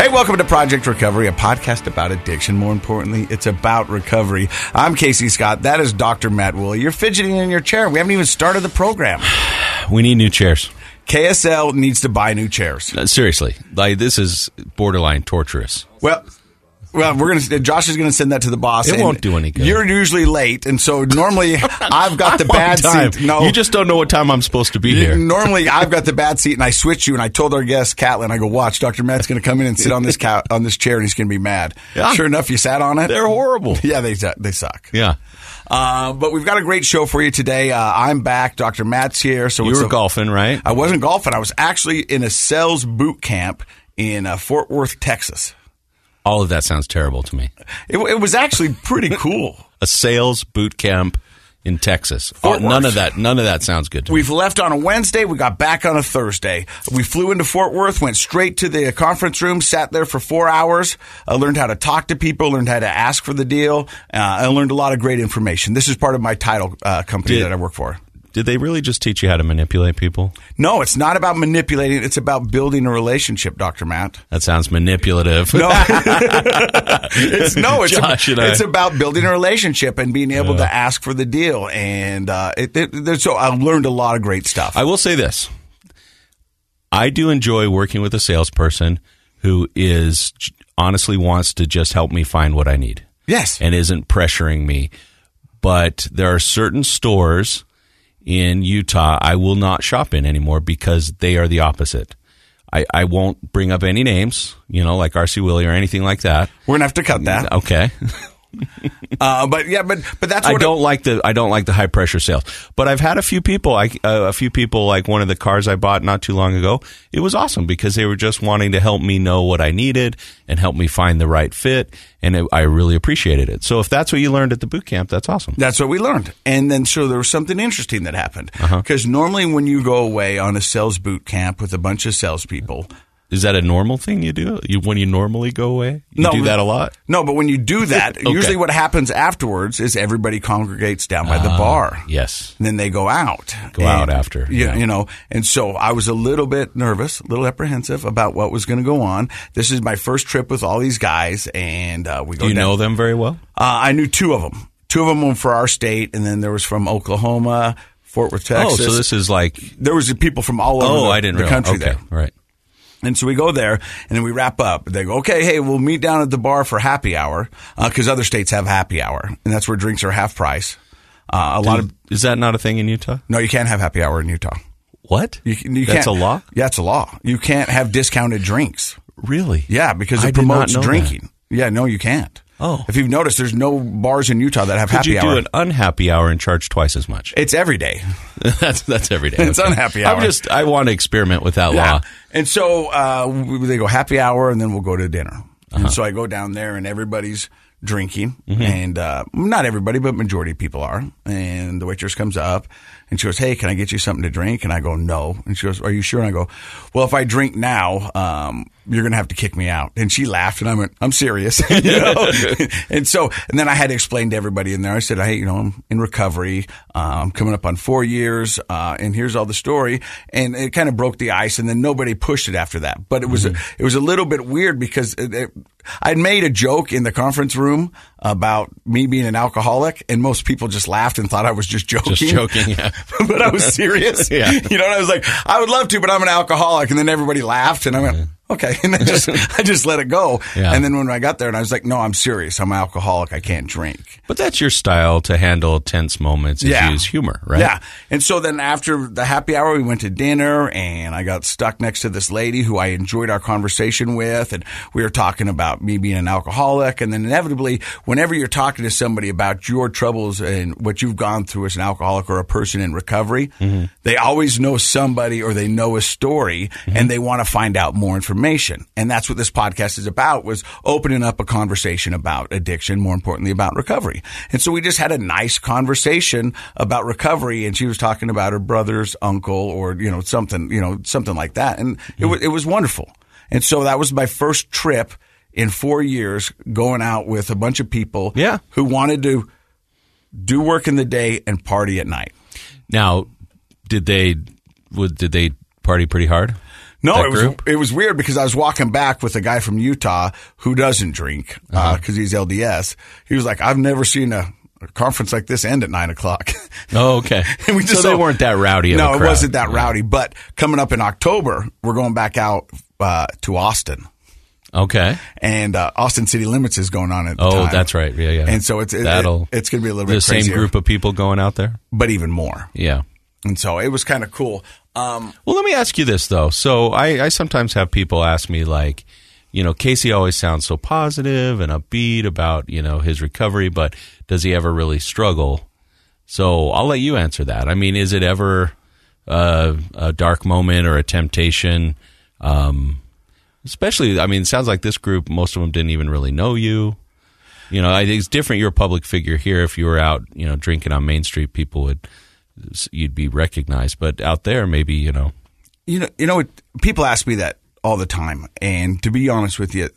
Hey, welcome to Project Recovery, a podcast about addiction. More importantly, it's about recovery. I'm Casey Scott. That is Dr. Matt Woolley. You're fidgeting in your chair. We haven't even started the program. We need new chairs. KSL needs to buy new chairs. Uh, Seriously, like this is borderline torturous. Well, well, we're gonna. Josh is gonna send that to the boss. It and won't do any good. You're usually late, and so normally I've got the bad time. seat. No, you just don't know what time I'm supposed to be here. Normally, I've got the bad seat, and I switch you. And I told our guest Catlin, I go, "Watch, Doctor Matt's going to come in and sit on this on this chair, and he's going to be mad." Yeah. Sure enough, you sat on it. They're horrible. Yeah, they they suck. Yeah, Uh, but we've got a great show for you today. Uh, I'm back. Dr. Matt's here. So you were a- golfing, right? I wasn't golfing. I was actually in a sales boot camp in uh, Fort Worth, Texas. All of that sounds terrible to me. It, it was actually pretty cool. A sales boot camp in Texas. Oh, none of that. None of that sounds good to me. We've left on a Wednesday. We got back on a Thursday. We flew into Fort Worth, went straight to the conference room, sat there for four hours. I learned how to talk to people, learned how to ask for the deal. Uh, I learned a lot of great information. This is part of my title uh, company Did- that I work for. Did they really just teach you how to manipulate people? No, it's not about manipulating. It's about building a relationship, Dr. Matt. That sounds manipulative. No, it's no, it's, Josh I. it's about building a relationship and being able to ask for the deal. And uh, it, it, so I learned a lot of great stuff. I will say this. I do enjoy working with a salesperson who is honestly wants to just help me find what I need. yes, and isn't pressuring me. But there are certain stores in Utah I will not shop in anymore because they are the opposite. I, I won't bring up any names, you know, like RC Willey or anything like that. we're gonna have to cut that. Okay. Uh, but yeah, but but that's I what it- don't like the I don't like the high pressure sales. But I've had a few people, I, uh, a few people like one of the cars I bought not too long ago. It was awesome because they were just wanting to help me know what I needed and help me find the right fit, and it, I really appreciated it. So if that's what you learned at the boot camp, that's awesome. That's what we learned. And then, so there was something interesting that happened. Uh-huh. Because normally, when you go away on a sales boot camp with a bunch of salespeople, Is that a normal thing you do? You when you normally go away? You No, do that a lot. no, but when you do that, Okay. usually what happens afterwards is everybody congregates down by the bar. Yes. And then they go out. Go out after, You, yeah. you know, and so I was a little bit nervous, a little apprehensive about what was going to go on. This is my first trip with all these guys, and uh, we go Do you down- know them very well? Uh, I knew two of them. Two of them were for our state, and then there was from Oklahoma, Fort Worth, Texas. Oh, so this is like there was people from all over oh, the, I didn't the country okay, there. right. And so we go there, and then we wrap up. They go, okay, hey, we'll meet down at the bar for happy hour because other states have happy hour, and that's where drinks are half price. Uh, a lot of Is that not a thing in Utah? no, you can't have happy hour in Utah. What? You, you That's a law. Yeah, it's a law. You can't have discounted drinks. Really? Yeah, because it not promotes know that. drinking. Yeah, no, you can't. Oh. if you've noticed, there's no bars in Utah that have Could happy you hour. do an unhappy hour and charge twice as much? It's every day. that's that's every day. It's unhappy hour. I'm just I want to experiment with that law. And so uh, they go happy hour, and then we'll go to dinner. Uh-huh. And so I go down there, and everybody's drinking, Mm-hmm. and uh, not everybody, but majority of people are. And the waitress comes up, and she goes, "Hey, can I get you something to drink?" And I go, "No." And she goes, "Are you sure?" And I go, "Well, if I drink now, um, you're going to have to kick me out." And she laughed, and I went, "I'm serious." you know? and so, and then I had to explain to everybody in there. I said, "Hey, you know, I'm in recovery. Uh, I'm coming up on four years, uh, and here's all the story." And it kind of broke the ice, and then nobody pushed it after that. But it was a, it was a little bit weird because it, it, I'd made a joke in the conference room about me being an alcoholic, and most people just laughed and thought I was just joking. Just joking, yeah. but I was serious. Yeah. You know, and I was like, I would love to, but I'm an alcoholic. And then everybody laughed, and I went, okay. And then just, I just let it go. Yeah. And then when I got there, and I was like, no, I'm serious. I'm an alcoholic. I can't drink. But that's your style to handle tense moments. Is Yeah. use humor, right? Yeah. And so then after the happy hour, we went to dinner and I got stuck next to this lady who I enjoyed our conversation with. And we were talking about me being an alcoholic. And then inevitably, whenever you're talking to somebody about your troubles and what you've gone through as an alcoholic or a person in recovery, mm-hmm. they always know somebody or they know a story mm-hmm. and they want to find out more information. And that's what this podcast is about was opening up a conversation about addiction, more importantly about recovery. And so we just had a nice conversation about recovery and she was talking about her brother's uncle or, you know, something, you know, something like that. And it hmm. was, it was wonderful. And so that was my first trip in four years going out with a bunch of people Yeah. who wanted to do work in the day and party at night. Now, did they would did they party pretty hard? No, it was group? it was weird because I was walking back with a guy from Utah who doesn't drink Uh-huh. because he's LDS. He was like, "I've never seen a, a conference like this end at nine o'clock." Oh, okay. And we so they weren't that rowdy. No, it wasn't that Yeah. rowdy. But coming up in October, we're going back out uh, to Austin, Okay. and uh, Austin City Limits is going on at the Oh, time. that's right. Yeah, yeah. And so it's it, That'll- it- it's going to be a little bit the same crazier, group of people going out there. but even more. Yeah. And so it was kind of cool. Um, Well, let me ask you this though. So I, I sometimes have people ask me like, you know, Casey always sounds so positive and upbeat about you know his recovery, but does he ever really struggle? So I'll let you answer that. I mean, is it ever uh, a dark moment or a temptation? Um, especially, I mean, it sounds like this group, most of them didn't even really know you. You know, I think it's different. You're a public figure here. If you were out, you know, drinking on Main Street, people would you'd be recognized. But out there, maybe you know, You know, you know, people ask me that all the time, and to be honest with you,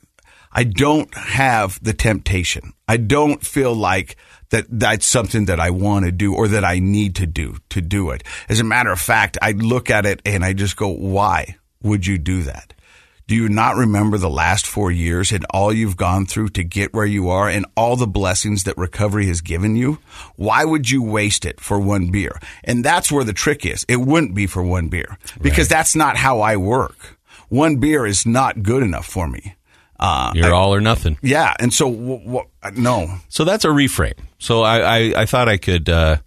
I don't have the temptation. I don't feel like that that's something that I want to do or that I need to do to do it. As a matter of fact, I look at it and I just go, "Why would you do that?" Do you not remember the last four years and all you've gone through to get where you are and all the blessings that recovery has given you? Why would you waste it for one beer? And that's where the trick is. It wouldn't be for one beer because that's not how I work. One beer is not good enough for me. Uh, you're I- all or nothing. yeah. And so, w- w- no. So that's a reframe. So I, I, I thought I could uh,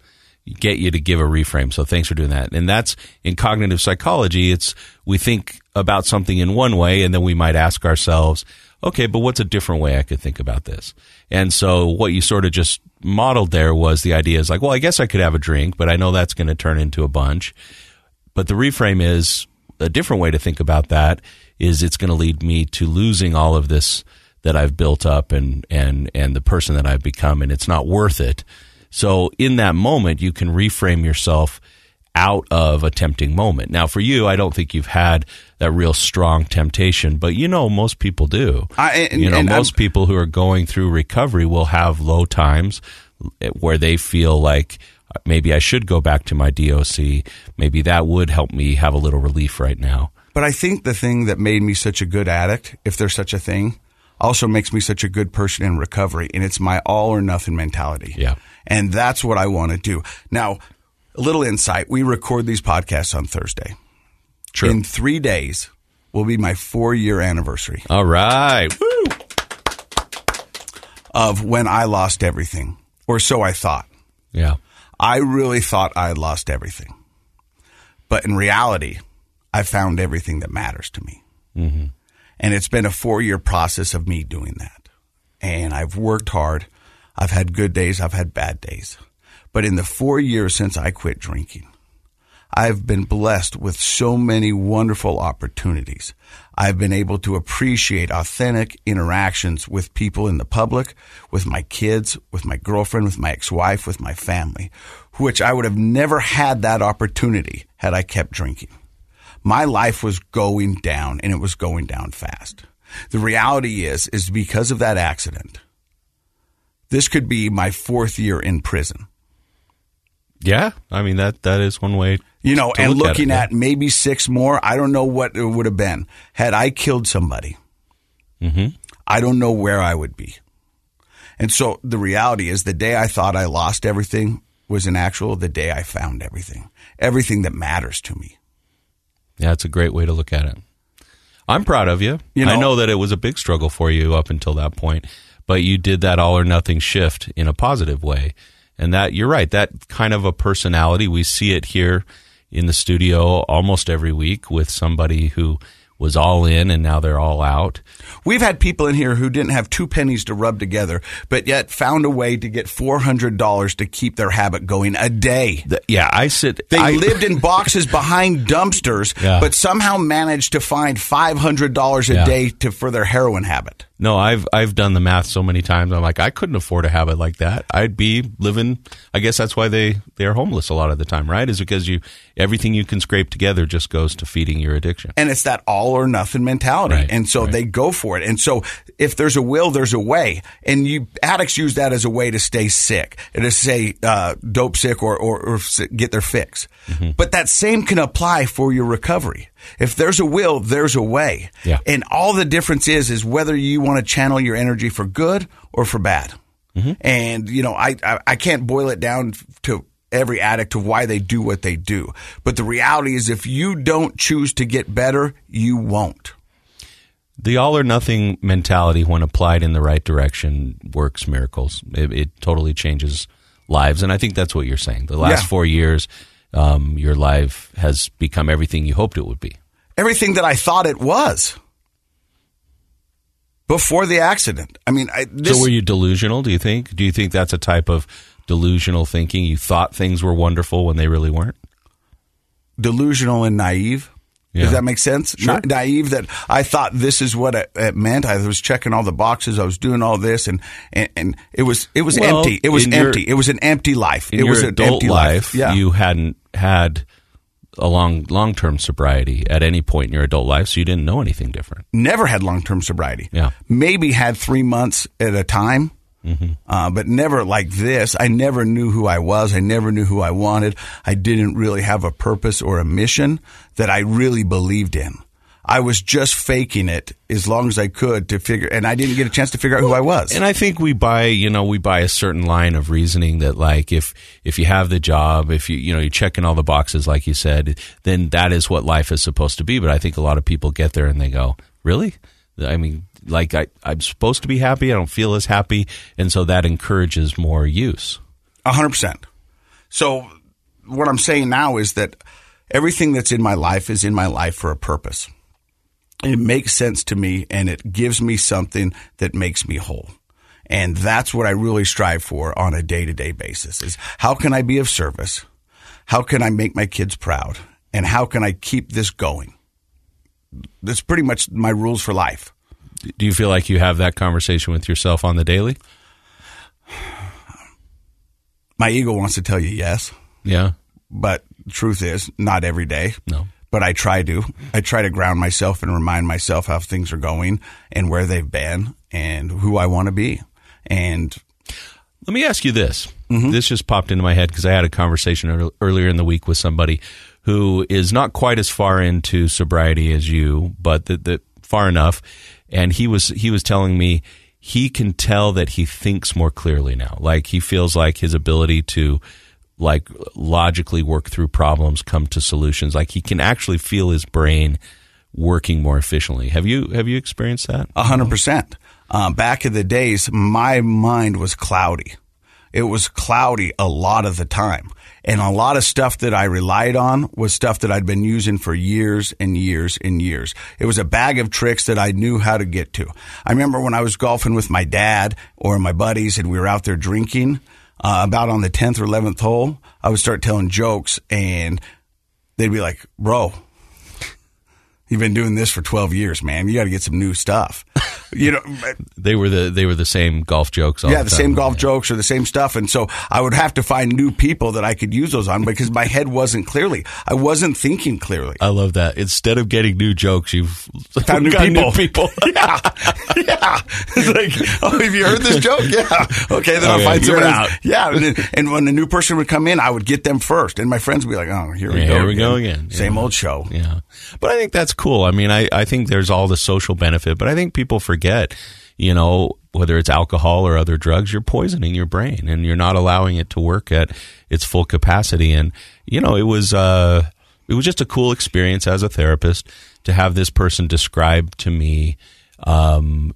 get you to give a reframe. So thanks for doing that. And that's in cognitive psychology. It's we think about something in one way, and then we might ask ourselves, okay, but what's a different way I could think about this? And so what you sort of just modeled there was the idea is like, well, I guess I could have a drink, but I know that's going to turn into a bunch. But the reframe is a different way to think about that is it's going to lead me to losing all of this that I've built up and and and the person that I've become and it's not worth it. So in that moment you can reframe yourself out of a tempting moment. Now for you I don't think you've had that real strong temptation, but you know most people do. I- and- you know and I'm- most people who are going through recovery will have low times where they feel like uh, maybe I should go back to my DOC. Maybe that would help me have a little relief right now. But I think the thing that made me such a good addict, if there's such a thing, also makes me such a good person in recovery. And it's my all or nothing mentality. Yeah. And that's what I want to do. Now, a little insight. We record these podcasts on Thursday. True. In three days will be my four year anniversary All right. Woo. of when I lost everything, or so I thought. Yeah. I really thought I had lost everything. But in reality, I found everything that matters to me. Mm-hmm. And it's been a four year process of me doing that. And I've worked hard. I've had good days. I've had bad days. But in the four years since I quit drinking, I've been blessed with so many wonderful opportunities. I've been able to appreciate authentic interactions with people in the public, with my kids, with my girlfriend, with my ex-wife, with my family, which I would have never had that opportunity had I kept drinking. My life was going down and it was going down fast. The reality is, is because of that accident, this could be my fourth year in prison. Yeah. I mean that that is one way. You know, and look at looking it, yeah. at, maybe six more. I don't know what it would have been had I killed somebody. Mm-hmm. I don't know where I would be. And so the reality is the day I thought I lost everything was an actual the day I found everything. Everything that matters to me. Yeah, it's a great way to look at it. I'm proud of you. You I know- know that it was a big struggle for you up until that point, but you did that all or nothing shift in a positive way. And that you're right, that kind of a personality, we see it here in the studio almost every week with somebody who was all in and now they're all out. We've had people in here who didn't have two pennies to rub together, but yet found a way to get $400 to keep their habit going a day. Th- Yeah, I sit. They I, lived in boxes behind dumpsters, Yeah. but somehow managed to find $500 a Yeah. day to, for their heroin habit. No, I've I've done the math so many times. I'm like, I couldn't afford a habit like that. I'd be living. I guess that's why they they are homeless a lot of the time, right? Is because you everything you can scrape together just goes to feeding your addiction. And it's that all or nothing mentality. Right, and so right. they go for it. And so if there's a will, there's a way. And you addicts use that as a way to stay sick, and to say uh, dope sick or, or, or get their fix. Mm-hmm. But that same can apply for your recovery. If there's a will, there's a way. Yeah. And all the difference is, is whether you want to channel your energy for good or for bad. Mm-hmm. And, you know, I, I, I can't boil it down to every addict of why they do what they do. But the reality is if you don't choose to get better, you won't. The all or nothing mentality, when applied in the right direction, works miracles. It, it totally changes lives, and I think that's what you're saying. The last Yeah. four years, um, your life has become everything you hoped it would be. Everything that I thought it was before the accident. I mean, I, this, so, were you delusional? Do you think? Do you think that's a type of delusional thinking? You thought things were wonderful when they really weren't. delusional and naive. Yeah. Does that make sense? Sure. Na- naive that I thought this is what it, it meant. I was checking all the boxes. I was doing all this, and and, and it was it was Well, empty. It was in your- empty. it was an empty life. It was an adult empty life, Yeah. you hadn't had a long long term sobriety at any point in your adult life, so you didn't know anything different. never had long term sobriety. Yeah. Maybe had three months at a time, uh, but never like this. I never knew who I was. I never knew who I wanted. I didn't really have a purpose or a mission that I really believed in. I was just faking it as long as I could to figure, and I didn't get a chance to figure out who I was. And I think we buy, you know, we buy a certain line of reasoning that like if if you have the job, if you you know, you're checking all the boxes like you said, then that is what life is supposed to be. But I think a lot of people get there and they go, "Really?" I mean, like I I'm supposed to be happy, I don't feel as happy, and so that encourages more use. A hundred percent. So what I'm saying now is that everything that's in my life is in my life for a purpose. It makes sense to me and it gives me something that makes me whole. And that's what I really strive for on a day to day basis is how can I be of service? How can I make my kids proud? And how can I keep this going? That's pretty much my rules for life. Do you feel like you have that conversation with yourself on the daily? My ego wants to tell you yes, Yeah. but truth is not every day. No. but I try to. I try to ground myself and remind myself how things are going and where they've been and who I want to be. And Let me ask you this. Mm-hmm. This just popped into my head because I had a conversation earlier in the week with somebody who is not quite as far into sobriety as you, but that that far enough. And he was he was telling me he can tell that he thinks more clearly now. Like he feels like his ability to like logically work through problems, come to solutions. Like he can actually feel his brain working more efficiently. Have you have you experienced that? A hundred percent. Uh, back in the days, my mind was cloudy. It was cloudy a lot of the time. And a lot of stuff that I relied on was stuff that I'd been using for years and years and years. It was a bag of tricks that I knew how to get to. I remember when I was golfing with my dad or my buddies and we were out there drinking, uh, about on the 10th or 11th hole, I would start telling jokes and they'd be like, bro, You've been doing this for 12 years, man. You got to get some new stuff. You know, They were the they were the same golf jokes. All yeah, the, the same golf jokes or the same stuff. And so I would have to find new people that I could use those on because my head wasn't clearly. I wasn't thinking clearly. I love that. Instead of getting new jokes, you've Found new got people. people. yeah. yeah. It's like, oh, have you heard this joke? Yeah. Okay, then I'll find someone out. Yeah. And, then- and when a new person would come in, I would get them first. And my friends would be like, oh, here we Yeah, go. here we go again. Same Yeah. old show. Yeah. But I think that's cool. I mean, I, I think there's all the social benefit, but I think people forget, you know, whether it's alcohol or other drugs, you're poisoning your brain and you're not allowing it to work at its full capacity. And, you know, it was, uh, it was just a cool experience as a therapist to have this person describe to me, um,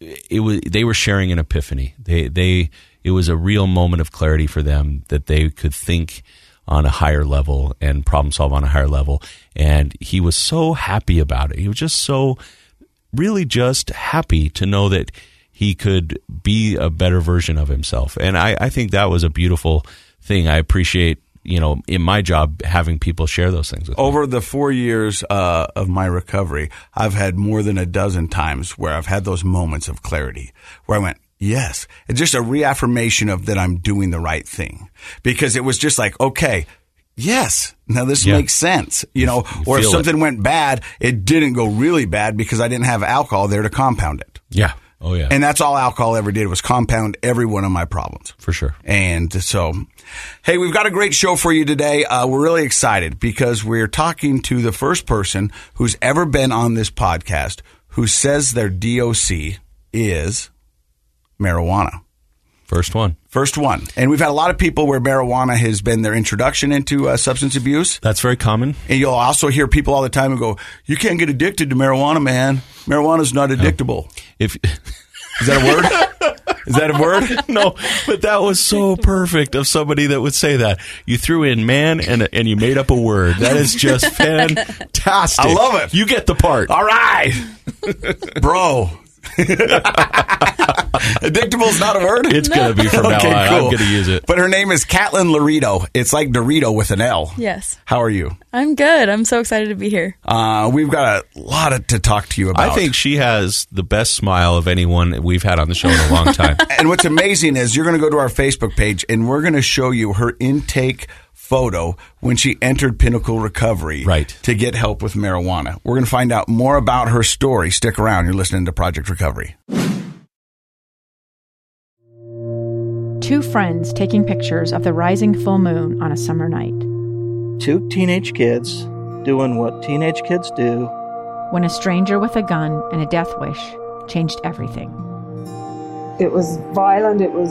it was, they were sharing an epiphany. They, they, it was a real moment of clarity for them that they could think on a higher level and problem solve on a higher level. And he was so happy about it. He was just so, really just happy to know that he could be a better version of himself. And I, I think that was a beautiful thing. I appreciate, you know, in my job having people share those things with me. Over the four years uh, of my recovery, I've had more than a dozen times where I've had those moments of clarity where I went, yes. It's just a reaffirmation of that I'm doing the right thing because it was just like, okay, yes, now this Yeah. makes sense, you know, You or if feel it. something went bad, it didn't go really bad because I didn't have alcohol there to compound it. Yeah. Oh, yeah. And that's all alcohol ever did was compound every one of my problems. for sure. And so, hey, we've got a great show for you today. Uh, we're really excited because we're talking to the first person who's ever been on this podcast who says their DOC is marijuana. First one. First one. And we've had a lot of people where marijuana has been their introduction into uh, substance abuse. That's very common. And you'll also hear people all the time who go, You can't get addicted to marijuana, man. Marijuana's not addictable. If Is that a word? Is that a word? no, but that was so perfect of somebody that would say that. You threw in man and and you made up a word. That is just fantastic. I love it. You get the part. All right, bro. Addictable is not a word. It's gonna be from now on. I'm gonna use it. But her name is Catlin Laredo. It's like Dorito with an L. Yes. How are you? I'm good. I'm so excited to be here. Uh, we've got a lot of, to talk to you about. I think she has the best smile of anyone we've had on the show in a long time. and what's amazing is you're going to go to our Facebook page and we're going to show you her intake photo when she entered Pinnacle Recovery Right. to get help with marijuana. We're going to find out more about her story. Stick around. You're listening to Project Recovery. Two friends taking pictures of the rising full moon on a summer night. Two teenage kids doing what teenage kids do. When a stranger with a gun and a death wish changed everything. It was violent, it was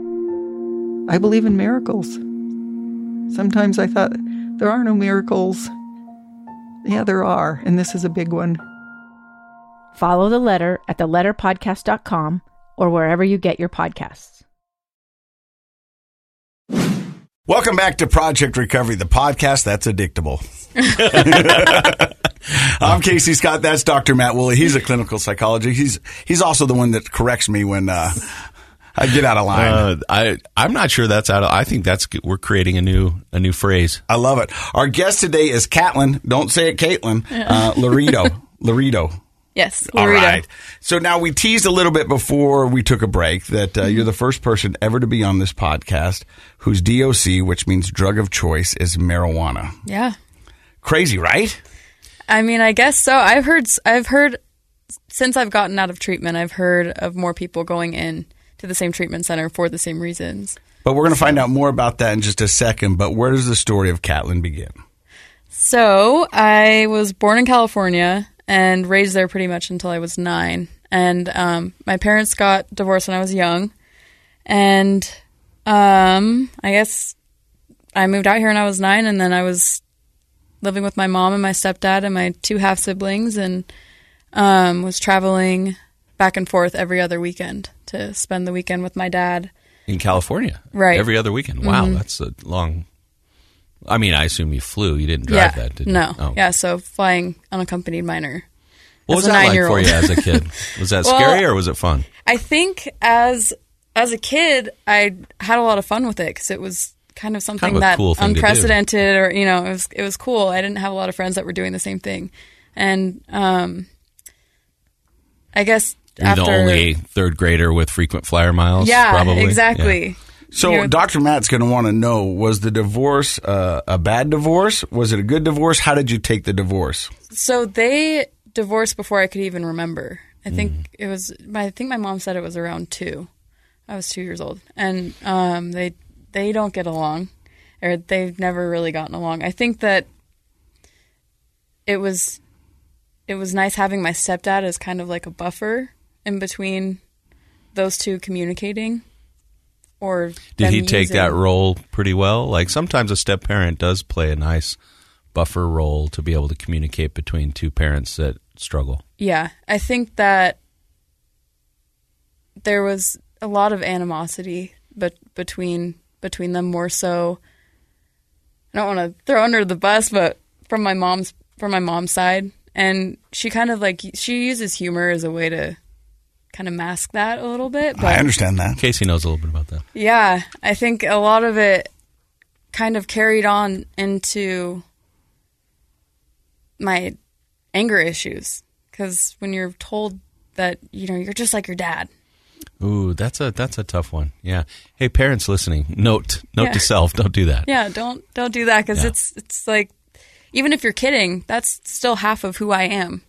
I believe in miracles. Sometimes I thought there are no miracles. Yeah, there are, and this is a big one. Follow the letter at theletterpodcast.com or wherever you get your podcasts. Welcome back to Project Recovery, the podcast that's addictable. I'm Casey Scott. That's Dr. Matt Woolley. He's a clinical psychologist. He's he's also the one that corrects me when uh, I get out of line. Uh, I I'm not sure that's out of. I think that's we're creating a new a new phrase. I love it. Our guest today is Catlin. Don't say it, Caitlin. Uh, Laredo. Laredo. Yes. All Laredo. right. So now we teased a little bit before we took a break that uh, you're the first person ever to be on this podcast whose DOC, which means drug of choice, is marijuana. Yeah. Crazy, right? I mean, I guess so. I've heard I've heard since I've gotten out of treatment, I've heard of more people going in to the same treatment center for the same reasons. But we're going to find out more about that in just a second. But where does the story of Catlin begin? So, I was born in California and raised there pretty much until I was 9. And um, my parents got divorced when I was young. And um, I guess I moved out here when I was 9 and then I was living with my mom and my stepdad and my two half siblings and um, was traveling back and forth every other weekend to spend the weekend with my dad. in California, Right. Every other weekend. Wow, Mhm. that's a long. I mean, I assume you flew. You didn't drive yeah, that, did you? no, Oh. yeah. So flying unaccompanied minor. What was that like for you as a kid? Was that Well, scary or was it fun? I think as as a kid, I had a lot of fun with it because it was kind of something a that cool thing to do. unprecedented, or you know, it was it was cool. I didn't have a lot of friends that were doing the same thing, and um, I guess You're after the only third grader with frequent flyer miles. yeah, probably. exactly. Yeah. So You're- Dr. Matt's going to want to know: Was the divorce uh, a bad divorce? Was it a good divorce? How did you take the divorce? So they divorced before I could even remember. I think Mm. it was. My, I think my mom said it was around two. I was two years old, and um, they they don't get along, or they've never really gotten along. I think that it was it was nice having my stepdad as kind of like a buffer in between those two communicating. Or Did he take using- that role pretty well? Like sometimes a step parent does play a nice buffer role to be able to communicate between two parents that struggle. Yeah, I think that there was a lot of animosity, but between between them more so. I don't want to throw under the bus, but from my mom's from my mom's side, and she kind of like she uses humor as a way to kind of mask that a little bit. But I understand that. Casey knows a little bit about that. yeah, I think a lot of it kind of carried on into my anger issues because when you're told that you know you're just like your dad, Ooh, that's a that's a tough one. Yeah. Hey, parents listening, note note Yeah. to self: don't do that. yeah, don't don't do that because Yeah. it's it's like even if you're kidding, that's still half of who I am.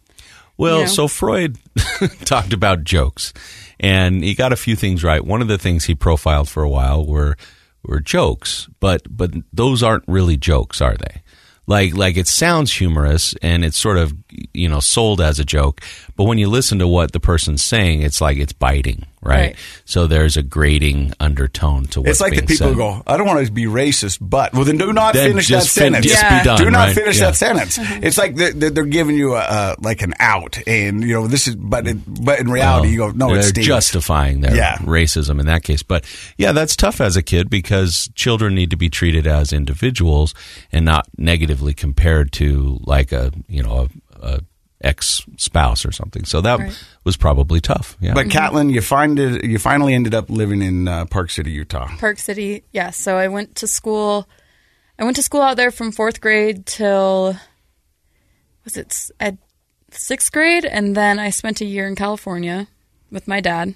Well, You know? so Freud talked about jokes, and he got a few things right. One of the things he profiled for a while were were jokes, but but those aren't really jokes, are they? Like like it sounds humorous and it's sort of you know sold as a joke, but when you listen to what the person's saying, it's like it's biting, right? Right. So there's a grating undertone to what's It's like the people said. who go, I don't want to be racist, but well, then do not Then finish that fin- sentence. just be Yeah. done, do not right? finish Yeah. that sentence. Mm-hmm. It's like they're, they're they're giving you a, a like an out, and you know this is, but it, but in reality, you go, no, they're it's Steve. justifying their Yeah. racism in that case. But yeah, that's tough as a kid because children need to be treated as individuals and not negatively compared to like a you know a, a ex spouse or something. So that Right. was probably tough. Yeah, But Catlin, you find it, you finally ended up living in uh, Park City, Utah. Park City, yeah. So I went to school. I went to school out there from fourth grade till was it at sixth grade, and then I spent a year in California with my dad,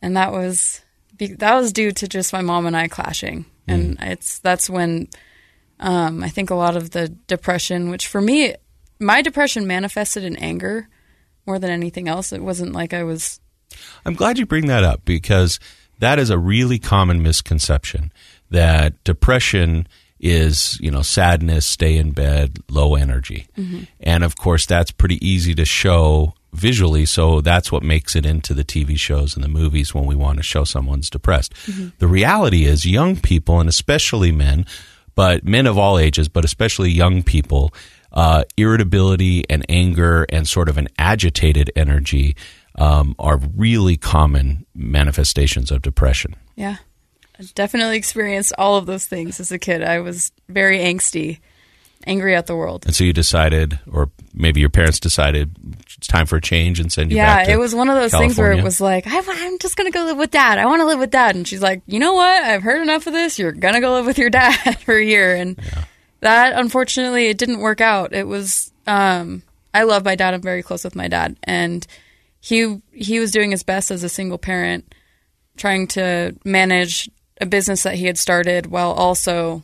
and that was that was due to just my mom and I clashing, and it's that's when um, I think a lot of the depression, which for me, my depression manifested in anger more than anything else. It wasn't like I was I'm glad you bring that up because that is a really common misconception that depression is, you know, sadness, stay in bed, low energy. Mhm. And of course, that's pretty easy to show visually. So that's what makes it into the TV shows and the movies when we want to show someone's depressed. Mhm. The reality is, young people, and especially men, but men of all ages, but especially young people, uh, irritability and anger and sort of an agitated energy um, are really common manifestations of depression. Yeah. I definitely experienced all of those things as a kid. I was very angsty, angry at the world. And so you decided, or maybe your parents decided, it's time for a change and send you Yeah, it was one of those things where it was like, I, I'm just going to go live with dad. I want to live with dad. And she's like, you know what? I've heard enough of this. You're going to go live with your dad for a year. And that, unfortunately, it didn't work out. It was, um, I love my dad. I'm very close with my dad. And he, he was doing his best as a single parent, trying to manage a business that he had started while also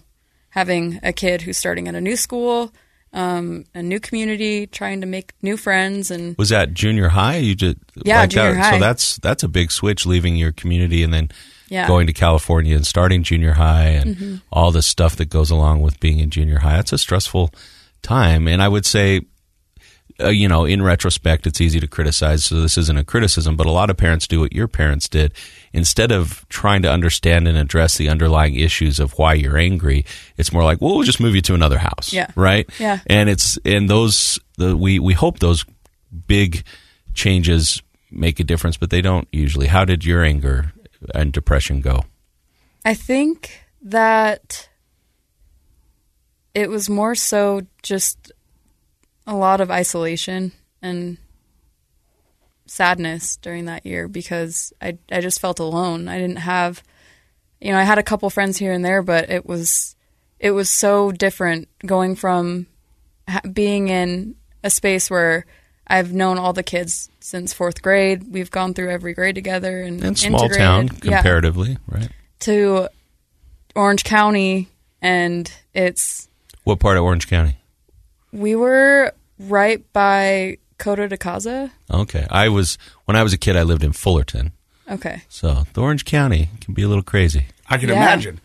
having a kid who's starting at a new school, um, a new community, trying to make new friends and Was that junior high? You just Yeah, like junior that? high. So that's that's a big switch, leaving your community and then Yeah. going to California and starting junior high and Mhm. all the stuff that goes along with being in junior high. That's a stressful time, and I would say. Uh, you know, in retrospect, it's easy to criticize. So this isn't a criticism, but a lot of parents do what your parents did. Instead of trying to understand and address the underlying issues of why you're angry, it's more like, well, we'll just move you to another house, Yeah. right? Yeah. and it's and those the we we hope those big changes make a difference, but they don't usually. How did your anger and depression go? I think that it was more so just a lot of isolation and sadness during that year because I I just felt alone. I didn't have you know, I had a couple friends here and there, but it was it was so different going from being in a space where I've known all the kids since fourth grade. We've gone through every grade together and And small integrated. town Yeah. comparatively, right? to Orange County, and it's What part of Orange County? we were right by Coto de Caza. Okay. I was when I was a kid I lived in Fullerton. Okay. So the Orange County can be a little crazy. I can Yeah. imagine.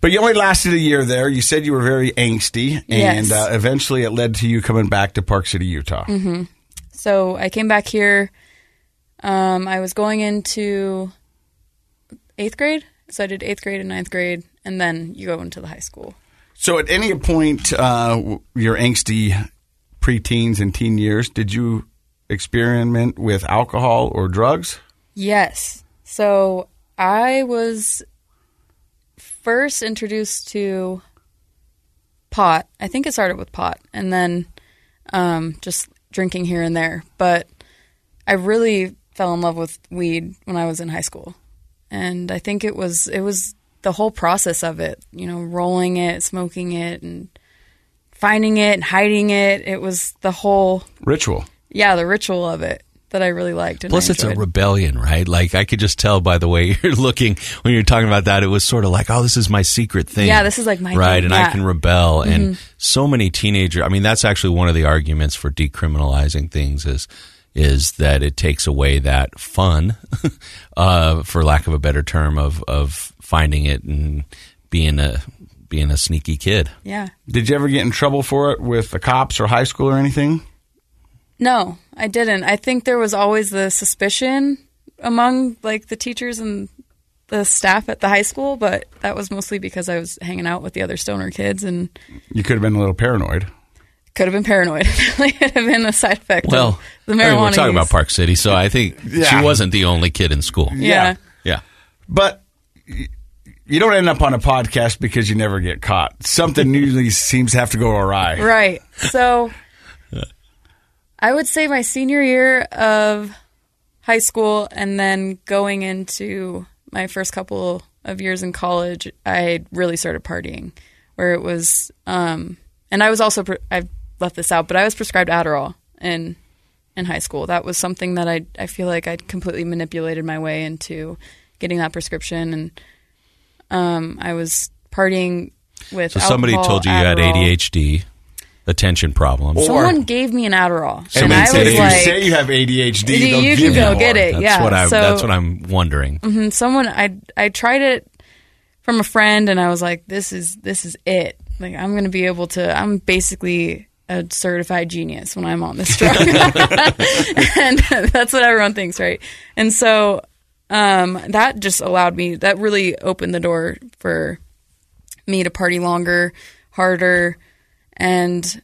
But you only lasted a year there. You said you were very angsty, and Yes. uh, eventually it led to you coming back to Park City, Utah. hmm So I came back here. Um, I was going into eighth grade, so I did eighth grade and ninth grade, and then you go into the high school. So, at any point, uh, your angsty preteens and teen years, did you experiment with alcohol or drugs? Yes. So I was first introduced to pot. I think it started with pot and then um, just drinking here and there. But I really fell in love with weed when I was in high school. And I think it was it was the whole process of it, you know, rolling it, smoking it and finding it and hiding it. It was the whole Ritual. yeah, the ritual of it that I really liked. And Plus, it's a rebellion, right? Like I could just tell by the way you're looking when you're talking about that. It was sort of like, oh, this is my secret thing. Yeah, this is like my right, thing, and I can rebel. And Mhm. so many teenagers. I mean, that's actually one of the arguments for decriminalizing things is is that it takes away that fun, uh, for lack of a better term, of of finding it and being a being a sneaky kid. Yeah. Did you ever get in trouble for it with the cops or high school or anything? No, I didn't. I think there was always the suspicion among like the teachers and the staff at the high school, but that was mostly because I was hanging out with the other stoner kids and You could have been a little paranoid. could have been paranoid. it could have been a side effect. Well, of the I mean, we're talking use. about Park City, so I think Yeah. she wasn't the only kid in school. Yeah. Yeah. But you don't end up on a podcast because you never get caught. Something usually seems to have to go awry. Right. So I would say my senior year of high school and then going into my first couple of years in college, I really started partying where it was um and I was also pre- I left this out, but I was prescribed Adderall in in high school. That was something that I I feel like I'd completely manipulated my way into getting that prescription. And um I was partying with So somebody alcohol, told you you had ADHD, attention problems. Someone gave me an Adderall, and Somebody I was if like, you say you have ADHD, You- they'll you can go get it. That's yeah, what I. so- that's what I'm wondering. mhm, someone I I tried it from a friend, and I was like, this is this is it. Like I'm going to be able to. I'm basically a certified genius when I'm on this drug, and that's what everyone thinks, right? And so um, that just allowed me. That really opened the door for me to party longer, harder, and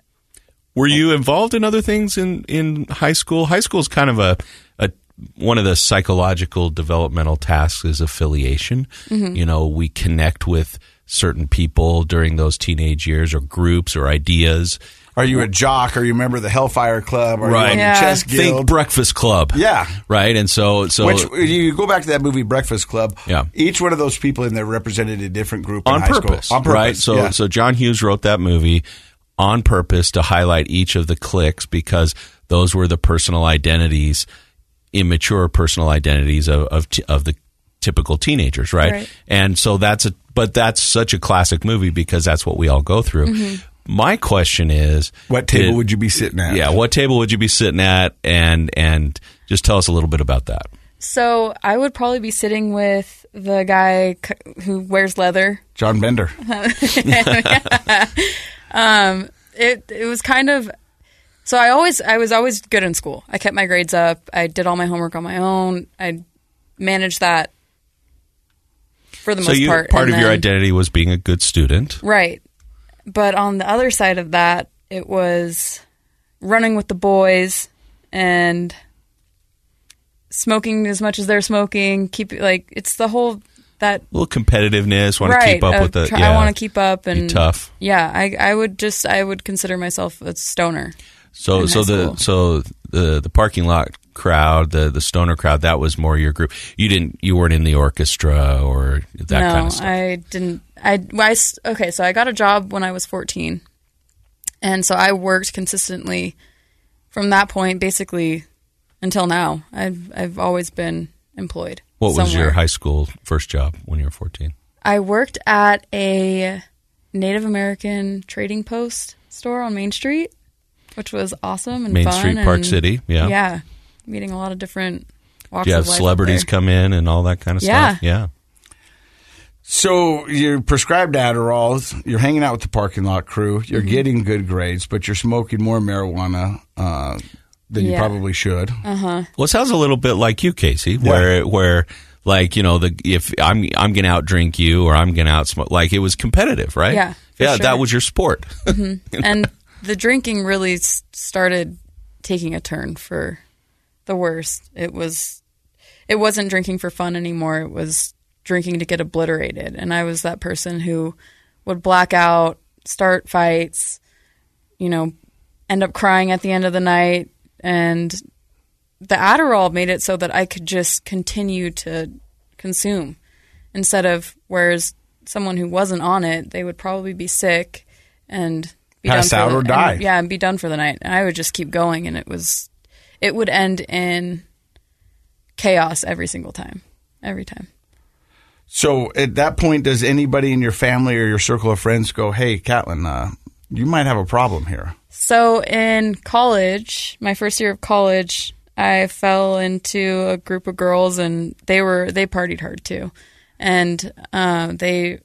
Were you involved in other things in, in high school? High school is kind of a, a one of the psychological developmental tasks is affiliation. Mhm. You know, we connect with certain people during those teenage years, or groups, or ideas. Are you a jock? Are you a member of the Hellfire Club? Are you on the chess guild? Think Breakfast Club. Yeah. Right. And so, so Which you go back to that movie Breakfast Club. Yeah. Each one of those people in there represented a different group in on high school. purpose, On purpose, right? So, yeah. so John Hughes wrote that movie on purpose to highlight each of the cliques because those were the personal identities, immature personal identities of of, t- of the typical teenagers, right? Right. And so that's a, but that's such a classic movie because that's what we all go through. Mhm. My question is, what table did- would you be sitting at? Yeah, what table would you be sitting at? And and just tell us a little bit about that. so I would probably be sitting with the guy who wears leather. John Bender. um, it it was kind of so I always I was always good in school. I kept my grades up. I did all my homework on my own. I managed that for the so most you, part. part And of your identity was being a good student. right? But on the other side of that, it was running with the boys and smoking as much as they're smoking. Keep like it's the whole that little competitiveness, want to keep up with the. try- yeah. I want to keep up and tough. Yeah, I I would just I would consider myself a stoner. So so the so the the parking lot crowd, the the stoner crowd, that was more your group. You didn't you weren't in the orchestra or that no, kind of stuff. I didn't. I, I s- okay. So I got a job when I was fourteen, and so I worked consistently from that point, basically until now, I've I've always been employed. What was somewhere. your high school first job when you were 14? I worked at a Native American trading post store on Main Street, which was awesome and Main fun Street, Park and- City, yeah. yeah, meeting a lot of different walks Do you have of life celebrities come in and all that kind of Yeah. stuff? Yeah. So you're prescribed Adderall. You're hanging out with the parking lot crew. You're Mm-hmm. getting good grades, but you're smoking more marijuana uh, than you probably should. Uh huh. Well, it sounds a little bit like you, Casey, where where like you know the if I'm I'm gonna out drink you or I'm gonna out smoke like it was competitive, right? Yeah, for yeah, sure. that was your sport. Mhm. and the drinking really started taking a turn for the worst. It was, it wasn't drinking for fun anymore. It was drinking to get obliterated, and I was that person who would black out, start fights, you know, end up crying at the end of the night, and the Adderall made it so that I could just continue to consume instead of whereas someone who wasn't on it, they would probably be sick and be Pass done out the- or and- die. yeah, and be done for the night. And I would just keep going, and it was, it would end in chaos every single time, every time. So at that point, does anybody in your family or your circle of friends go, "Hey, Catlin, uh, you might have a problem here"? So in college, my first year of college, I fell into a group of girls, and they were they partied hard too, and uh, they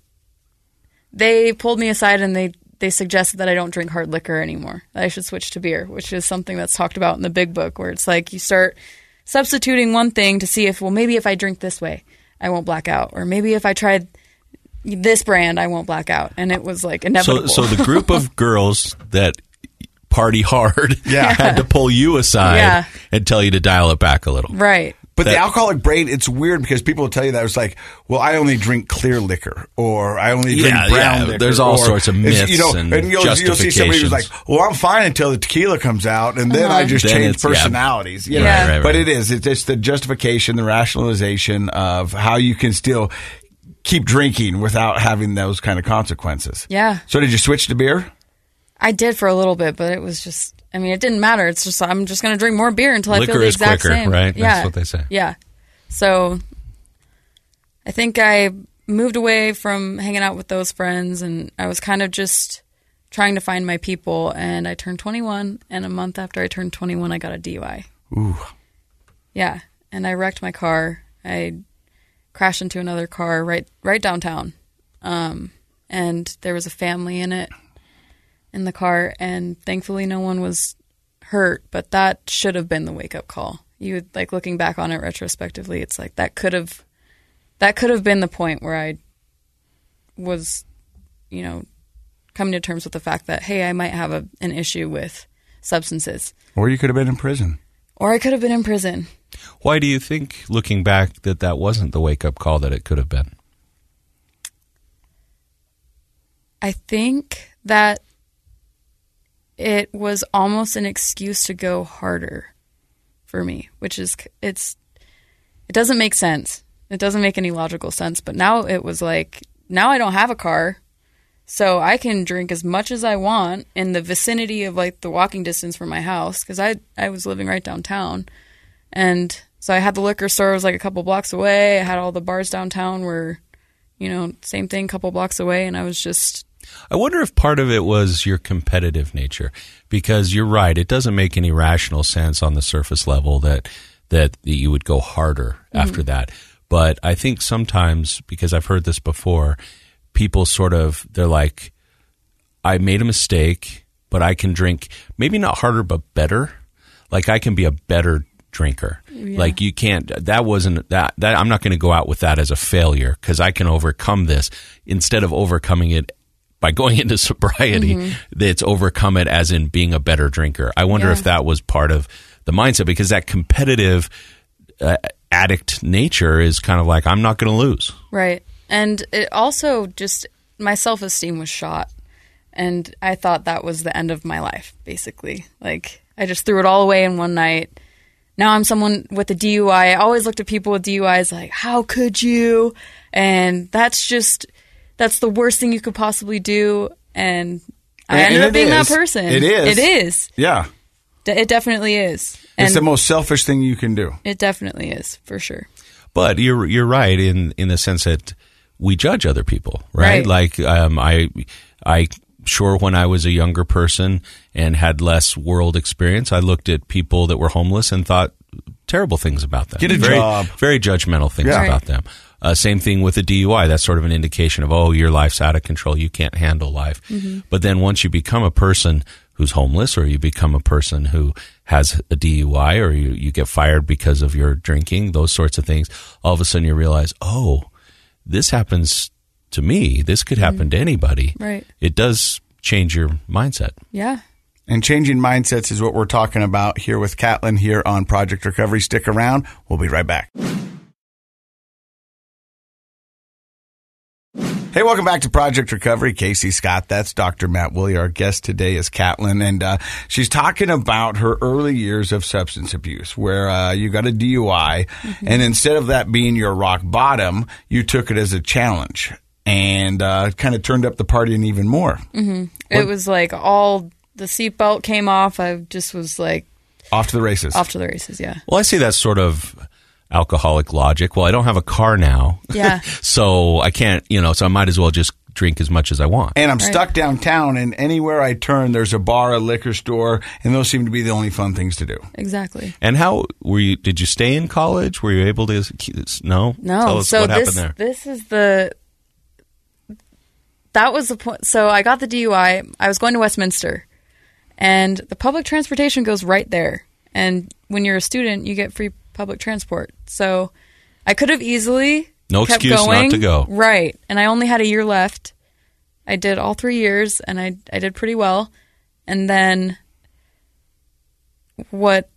they pulled me aside and they they suggested that I don't drink hard liquor anymore. That I should switch to beer, which is something that's talked about in the big book, where it's like you start substituting one thing to see if well maybe if I drink this way, I won't black out, or maybe if I tried this brand, I won't black out, and it was like so inevitable. so the group of girls that party hard Yeah. had to pull you aside Yeah. and tell you to dial it back a little. right. But the alcoholic brain, it's weird because people will tell you that it's like, well, I only drink clear liquor, or I only drink Yeah, brown yeah, liquor. there's all or sorts of it's, myths and you'll, you'll see somebody who's like, well, I'm fine until the tequila comes out, and then Uh-huh. I just Then change personalities. yeah. personalities. you Right, know? right, But right. it is. It's just the justification, the rationalization of how you can still keep drinking without having those kind of consequences. Yeah. So did you switch to beer? I did for a little bit, but it was just. I mean, it didn't matter. It's just I'm just going to drink more beer until I feel the is exact quicker, same. right? That's what they say. Yeah. So, I think I moved away from hanging out with those friends, and I was kind of just trying to find my people. And I turned 21, and a month after I turned 21, I got a DUI. Ooh. Yeah, and I wrecked my car. I crashed into another car right right downtown, um, and there was a family in it in the car, and thankfully no one was hurt. But that should have been the wake up call. You would like looking back on it retrospectively. It's like that could have that could have been the point where I was, you know, coming to terms with the fact that hey, I might have a, an issue with substances, Or you could have been in prison. or I could have been in prison. Why do you think, looking back, that that wasn't the wake up call that it could have been? I think that it was almost an excuse to go harder for me, which is it's it doesn't make sense. It doesn't make any logical sense, but now it was like now I don't have a car. So I can drink as much as I want in the vicinity of like the walking distance from my house cuz I I was living right downtown. And so I had the liquor store was like a couple blocks away. I had all the bars downtown were you know, same thing a couple blocks away and I was just I wonder if part of it was your competitive nature, because you're right. It doesn't make any rational sense on the surface level that that you would go harder mm-hmm. after that. But I think sometimes, because I've heard this before, people sort of they're like, I made a mistake, but I can drink maybe not harder but better. Like I can be a better drinker. Like you can't that wasn't that that I'm not going to go out with that as a failure cuz I can overcome this instead of overcoming it by going into sobriety that's overcome it as in being a better drinker. I wonder Yeah. if that was part of the mindset because that competitive uh, addict nature is kind of like I'm not going to lose. Right. And it also just my self esteem was shot. And I thought that was the end of my life, basically. Like I just threw it all away in one night. Now I'm someone with a DUI. I always looked at people with DUIs like, how could you? And that's just that's the worst thing you could possibly do. And I And- ended and up being is. that person. It is. It is. Yeah. D- it definitely is. And it's the most selfish thing you can do. It definitely is for sure. But you're you're right in in the sense that we judge other people, right? Right. Like um, I I sure when I was a younger person and had less world experience, I looked at people that were homeless and thought terrible things about them. Get a very, job. Very judgmental things Yeah. about them. Uh, same thing with a DUI. That's sort of an indication of, oh, your life's out of control. You can't handle life. Mhm. But then once you become a person who's homeless or you become a person who has a DUI or you, you get fired because of your drinking, those sorts of things, all of a sudden you realize, oh, this happens to me. This could happen to anybody. Right. It does change your mindset. Yeah. And changing mindsets is what we're talking about here with Catlin here on Project Recovery. Stick around. We'll be right back. Hey, welcome back to Project Recovery. Casey Scott, that's Dr. Matt Woolley. Our guest today is Catlin, and uh, she's talking about her early years of substance abuse, where uh, you got a DUI, and instead of that being your rock bottom, you took it as a challenge and uh, kind of turned up the party and even more. hmm It was like all the seatbelt came off. I just was like Off to the races. off to the races. Yeah. Well, I see that sort of alcoholic logic. Well, I don't have a car now. Yeah. so I can't, you know, so I might as well just drink as much as I want. And I'm stuck downtown, and anywhere I turn, there's a bar, a liquor store, and those seem to be the only fun things to do. Exactly. And how were you? Did you stay in college? Were you able to? No, No. Tell us so what this happened there. this is the that was the point. So I got the DUI. I was going to Westminster, and the public transportation goes right there. And when you're a student, you get free public transport. So I could have easily No kept excuse not going. to go. Right. And I only had a year left. I did all three years, and I I did pretty well. And then what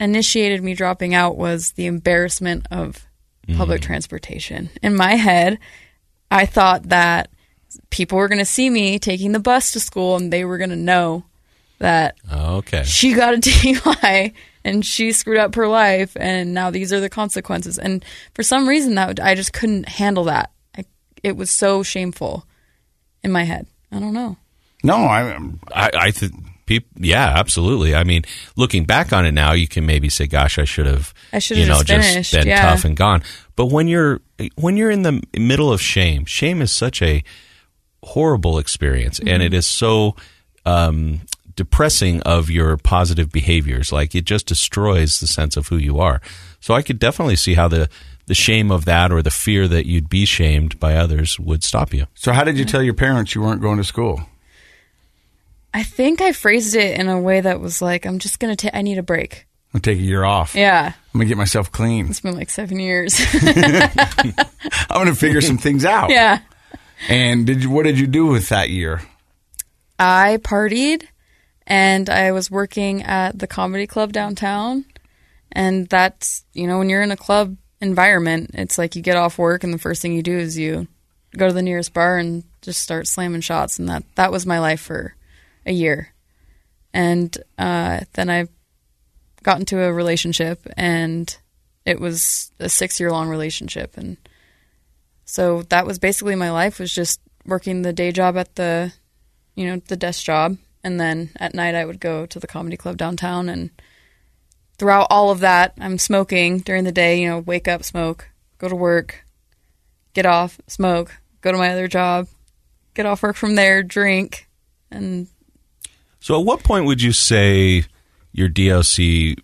initiated me dropping out was the embarrassment of public Mm. transportation. In my head, I thought that people were going to see me taking the bus to school and they were going to know that Okay. she got a DUI and she screwed up her life and now these are the consequences. And for some reason that I just couldn't handle that. I, it was so shameful in my head. I don't know. No, I, I, I think people. Yeah, absolutely. I mean, looking back on it now, you can maybe say, "Gosh, I should have." I should have you know, just finished, been yeah. tough and gone. But when you're when you're in the middle of shame, shame is such a horrible experience, and Mm-hmm. it is so. Um, depressing of your positive behaviors like it just destroys the sense of who you are so i could definitely see how the the shame of that or the fear that you'd be shamed by others would stop you So, how did you tell your parents you weren't going to school? I think I phrased it in a way that was like, I'm just going to take, I need a break. I'll take a year off. Yeah. I'm gonna get myself clean. It's been like seven years. I'm gonna figure some things out. yeah. And did you? What did you do with that year? I partied and I was working at the comedy club downtown. And that's, you know, when you're in a club environment, it's like you get off work and the first thing you do is you go to the nearest bar and just start slamming shots. And that, that was my life for a year. And uh, then I got into a relationship and it was a six year long relationship. And so that was basically my life was just working the day job at the you know, the desk job. And then at night, I would go to the comedy club downtown. And throughout all of that, I'm smoking during the day, you know, wake up, smoke, go to work, get off, smoke, go to my other job, get off work from there, drink. And So, at what point would you say your DOC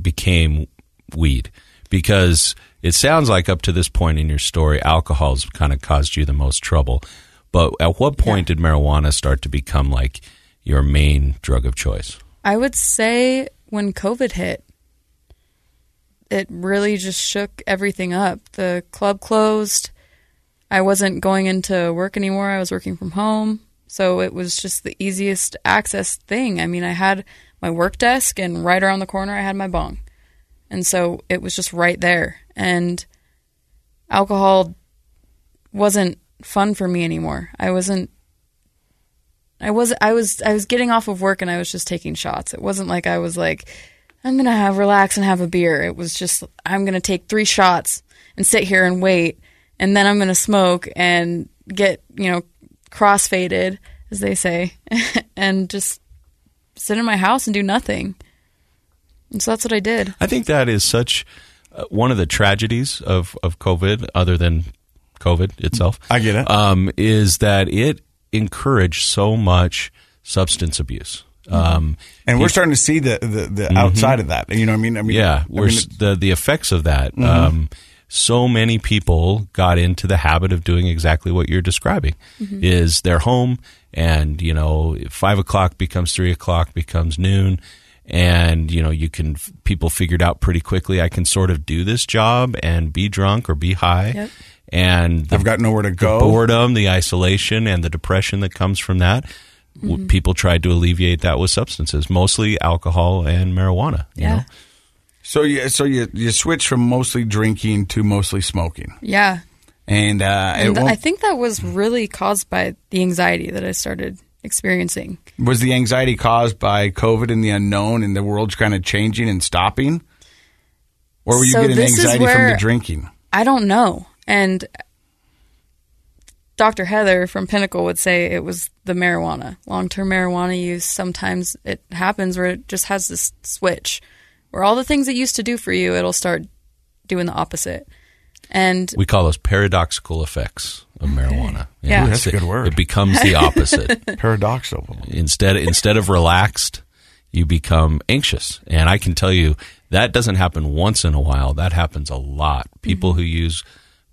became weed? Because it sounds like up to this point in your story, alcohol's kind of caused you the most trouble. But at what point did marijuana start to become like your main drug of choice? I would say when COVID hit, it really just shook everything up. The club closed. I wasn't going into work anymore. I was working from home. So it was just the easiest access thing. I mean, I had my work desk, and right around the corner, I had my bong. And so it was just right there. And alcohol wasn't fun for me anymore. I wasn't I was I was I was getting off of work and I was just taking shots. It wasn't like I was like I'm going to have relax and have a beer. It was just I'm going to take 3 shots and sit here and wait and then I'm going to smoke and get, you know, crossfaded as they say and just sit in my house and do nothing. And so that's what I did. I think that is such uh, one of the tragedies of, of COVID, other than COVID itself. I get it. Um, is that it encouraged so much substance abuse. Um, and we're peop- starting to see the the, the Mhm. outside of that. You know what I mean? I mean, yeah, I we're mean, the the effects of that. Mhm. Um, so many people got into the habit of doing exactly what you're describing. Mhm. Is they're home, and you know, five o'clock becomes three o'clock, becomes noon, and you know, you can people figured out pretty quickly. I can sort of do this job and be drunk or be high. Yep. And the, I've got nowhere to the go. boredom, the isolation, and the depression that comes from that. w Mhm. People tried to alleviate that with substances, mostly alcohol and marijuana. You Yeah. know? so you so you you switch from mostly drinking to mostly smoking, Yeah. and, uh, And won't- I think that was really caused by the anxiety that I started experiencing. was the anxiety caused by COVID and the unknown, and the world's kind of changing and stopping, or were you So getting this is anxiety from the drinking? I don't know. And Dr. Heather from Pinnacle would say it was the marijuana. Long term marijuana use, sometimes it happens where it just has this switch where all the things it used to do for you, it'll start doing the opposite. And We call those paradoxical effects of marijuana. Yeah. Ooh, that's a good word. It becomes the opposite. Paradoxical. Instead, instead of relaxed, you become anxious. And I can tell you that doesn't happen once in a while. That happens a lot. People mm-hmm. who use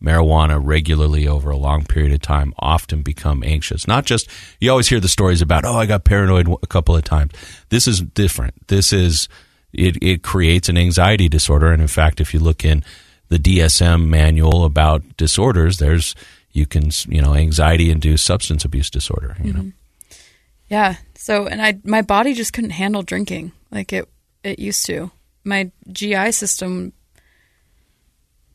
marijuana regularly over a long period of time often become anxious. Not just, you always hear the stories about, oh, I got paranoid a couple of times. This is different. This is, it, it creates an anxiety disorder. And in fact, if you look in the DSM manual about disorders, there's, you can, you know, anxiety induced substance abuse disorder, you know. Mm-hmm. yeah, so and I my body just couldn't handle drinking like it it used to. My GI system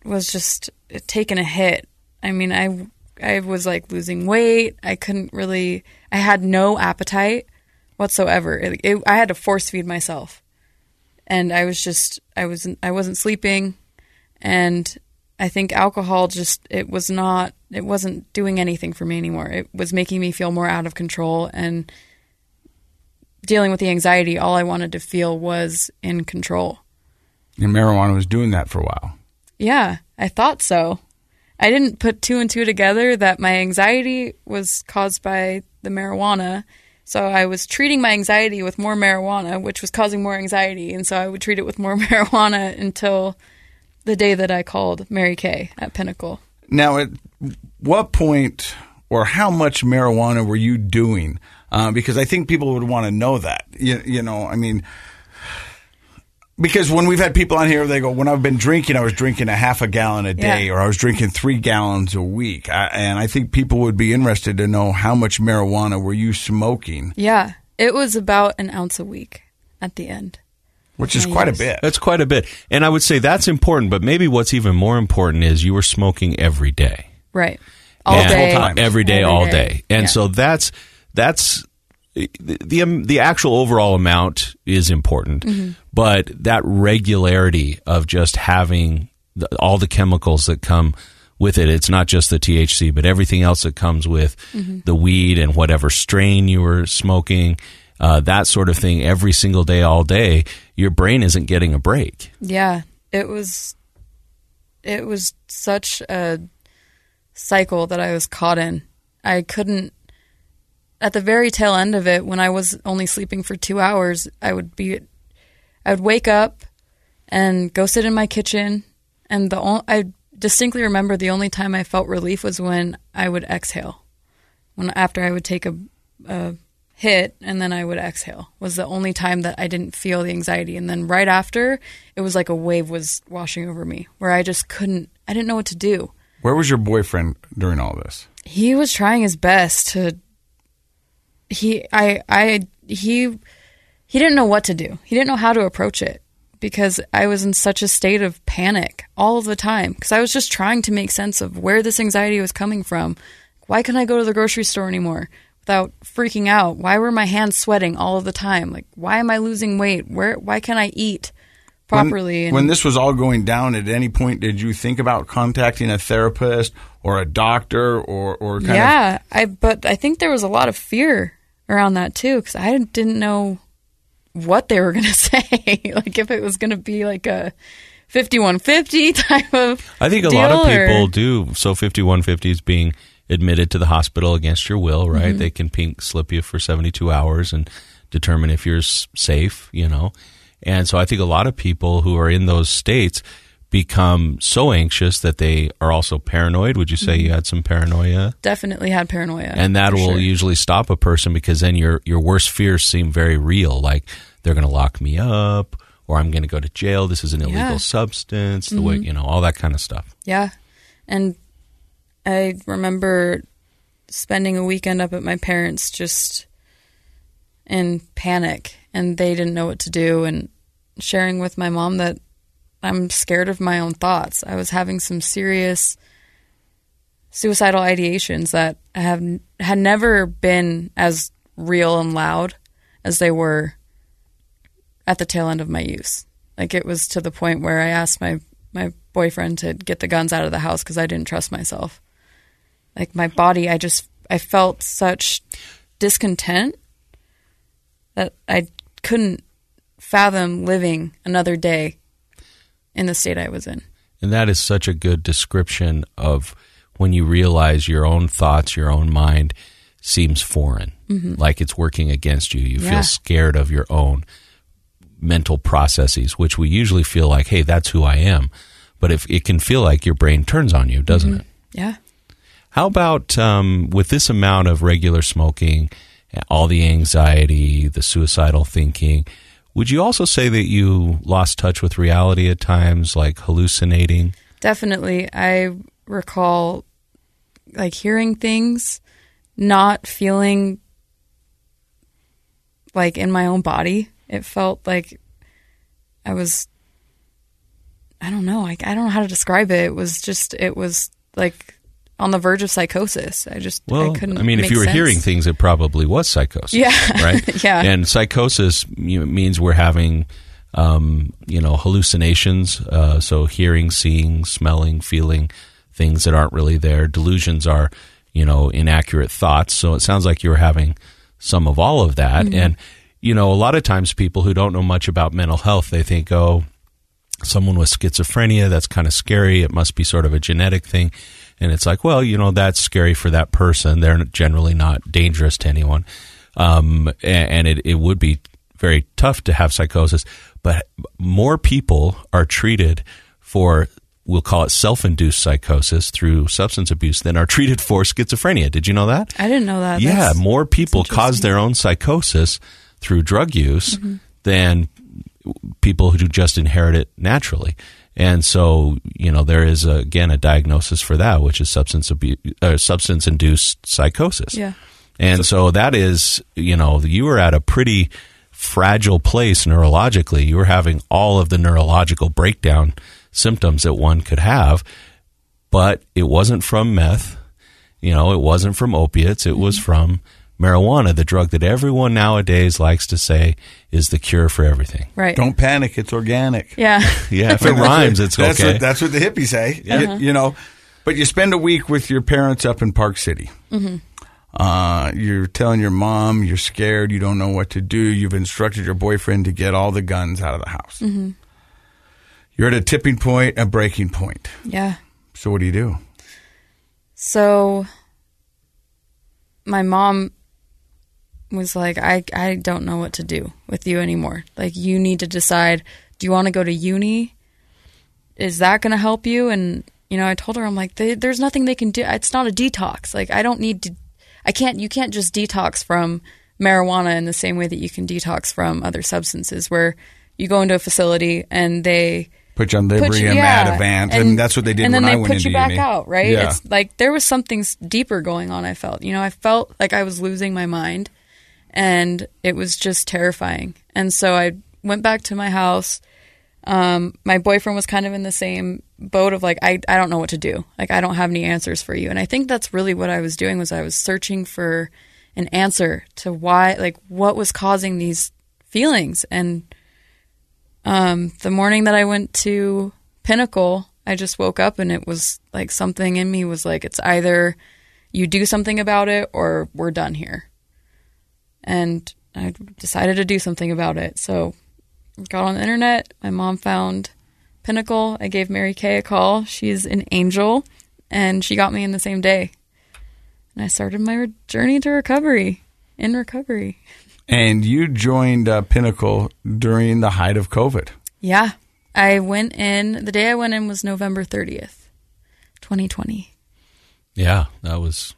was just taking a hit. I mean, I I was like losing weight. I couldn't really. I had no appetite whatsoever. It, it, I had to force feed myself, and I was just I wasn't I wasn't sleeping, and I think alcohol just it was not it wasn't doing anything for me anymore. It was making me feel more out of control and dealing with the anxiety. All I wanted to feel was in control. And marijuana was doing that for a while. Yeah, I thought so. I didn't put two and two together that my anxiety was caused by the marijuana. So I was treating my anxiety with more marijuana, which was causing more anxiety. And so I would treat it with more marijuana until the day that I called Mary Kay at Pinnacle. Now, at what point or how much marijuana were you doing? Uh, because I think people would want to know that. You, you know, I mean, because when we've had people on here, they go, "When I've been drinking, I was drinking a half a gallon a day, Yeah. or I was drinking three gallons a week." I, and I think people would be interested to know how much marijuana were you smoking, Yeah, it was about an ounce a week at the end. which is quite a bit. That's quite a bit. And I would say that's important, but maybe what's even more important is you were smoking every day. Right. All And- day. Every day, Every all day. day. And Yeah. so that's that's the, the um, the actual overall amount is important, Mhm. but that regularity of just having the, all the chemicals that come with it. It's not just the THC, but everything else that comes with Mhm. the weed and whatever strain you were smoking, uh, that sort of thing. Every single day, all day, your brain isn't getting a break. Yeah, it was it was such a cycle that I was caught in. I couldn't at the very tail end of it when I was only sleeping for 2 hours, I would be I would wake up and go sit in my kitchen and the o- I distinctly remember the only time I felt relief was when I would exhale. When after I would take a, a hit and then I would exhale was the only time that I didn't feel the anxiety. And then right after, it was like a wave was washing over me where I just couldn't, I didn't know what to do. Where was your boyfriend during all this? He was trying his best to, he, I, I, he, he didn't know what to do. He didn't know how to approach it because I was in such a state of panic all of the time because I was just trying to make sense of where this anxiety was coming from. Why couldn't I go to the grocery store anymore without freaking out? Why were my hands sweating all of the time? Like, why am I losing weight? Where, why can't I eat properly? When, when this was all going down, at any point did you think about contacting a therapist or a doctor or or kind of yeah, I but I think there was a lot of fear around that too because I didn't know what they were going to say. like if it was going to be like a 5150 type of I think a lot of or- people do. So 5150 is being admitted to the hospital against your will, right? Mhm. They can pink slip you for 72 hours and determine if you're safe, you know. And so I think a lot of people who are in those states become so anxious that they are also paranoid. Would you say you had some paranoia? definitely had paranoia. and that will sure. usually stop a person because then your your worst fears seem very real like they're going to lock me up or i'm going to go to jail this is an illegal Yeah. substance the way Mhm. you know all that kind of stuff Yeah. And I remember spending a weekend up at my parents' just in panic and they didn't know what to do and sharing with my mom that I'm scared of my own thoughts. I was having some serious suicidal ideations that have had never been as real and loud as they were at the tail end of my use. Like it was to the point where I asked my my boyfriend to get the guns out of the house because I didn't trust myself. Like my body, I just I felt such discontent that I couldn't fathom living another day in the state I was in. and that is such a good description of when you realize your own thoughts your own mind seems foreign Mhm. like it's working against you you Yeah. feel scared of your own mental processes which we usually feel like hey that's who i am but if it can feel like your brain turns on you doesn't it Yeah. How about um, with this amount of regular smoking, all the anxiety, the suicidal thinking? Would you also say that you lost touch with reality at times, like hallucinating? Definitely. I recall like hearing things, not feeling like in my own body. It felt like I was I don't know, like I don't know how to describe it. It was just it was like on the verge of psychosis. I just Well, I couldn't I mean, if you were sense. hearing things, it probably was psychosis. Yeah. Right? Yeah. And psychosis you know, means we're having, um, you know, hallucinations. Uh, so hearing, seeing, smelling, feeling things that aren't really there. Delusions are, you know, inaccurate thoughts. So it sounds like you were having some of all of that. Mhm. And, you know, a lot of times people who don't know much about mental health, they think, oh, someone with schizophrenia, that's kind of scary. It must be sort of a genetic thing. And it's like, well, you know, that's scary for that person. They're generally not dangerous to anyone. Um, and it, it would be very tough to have psychosis. But more people are treated for, we'll call it self induced psychosis through substance abuse than are treated for schizophrenia. Did you know that? I didn't know that. yeah, That's- more people cause their own psychosis through drug use Mhm. than people who just inherit it naturally. And so, you know, there is a, again a diagnosis for that, which is substance abuse, uh, substance induced psychosis. Yeah. And so that is, you know, you were at a pretty fragile place neurologically. You were having all of the neurological breakdown symptoms that one could have, but it wasn't from meth. You know, it wasn't from opiates. It was from marijuana, the drug that everyone nowadays likes to say is the cure for everything. Right. Don't panic. It's organic. Yeah. Yeah, if it rhymes, it's that's okay. What, that's what the hippies say. Yeah. You- Uh-huh. You, know, but you spend a week with your parents up in Park City. hmm Uh, you're telling your mom you're scared. You don't know what to do. You've instructed your boyfriend to get all the guns out of the house. hmm You're at a tipping point, a breaking point. Yeah. So what do you do? So my mom was like, I, I don't know what to do with you anymore. Like, you need to decide do you want to go to uni? Is that going to help you? And, you know, I told her, I'm like, there's nothing they can do. It's not a detox. Like, I don't need to, I can't, you can't just detox from marijuana in the same way that you can detox from other substances where you go into a facility and they, Put you on Librium, yeah, Ativan, and, that's what they did and when then I they went put you back uni. out, right? Yeah. It's like there was something deeper going on. I felt, you know, I felt like I was losing my mind, and it was just terrifying. And so I went back to my house. Um, my boyfriend was kind of in the same boat of like, I, I don't know what to do. Like, I don't have any answers for you. And I think that's really what I was doing was I was searching for an answer to why, like, what was causing these feelings. And um, the morning that I went to Pinnacle, I just woke up and it was like something in me was like, it's either you do something about it or we're done here. And I decided to do something about it. So got on the internet. My mom found Pinnacle. I gave Mary Kay a call. She's an angel, and she got me in the same day. And I started my journey to recovery. In recovery. And you joined uh, Pinnacle during the height of COVID. Yeah. I went in, the day I went in was November 30th, 2020. Yeah, that was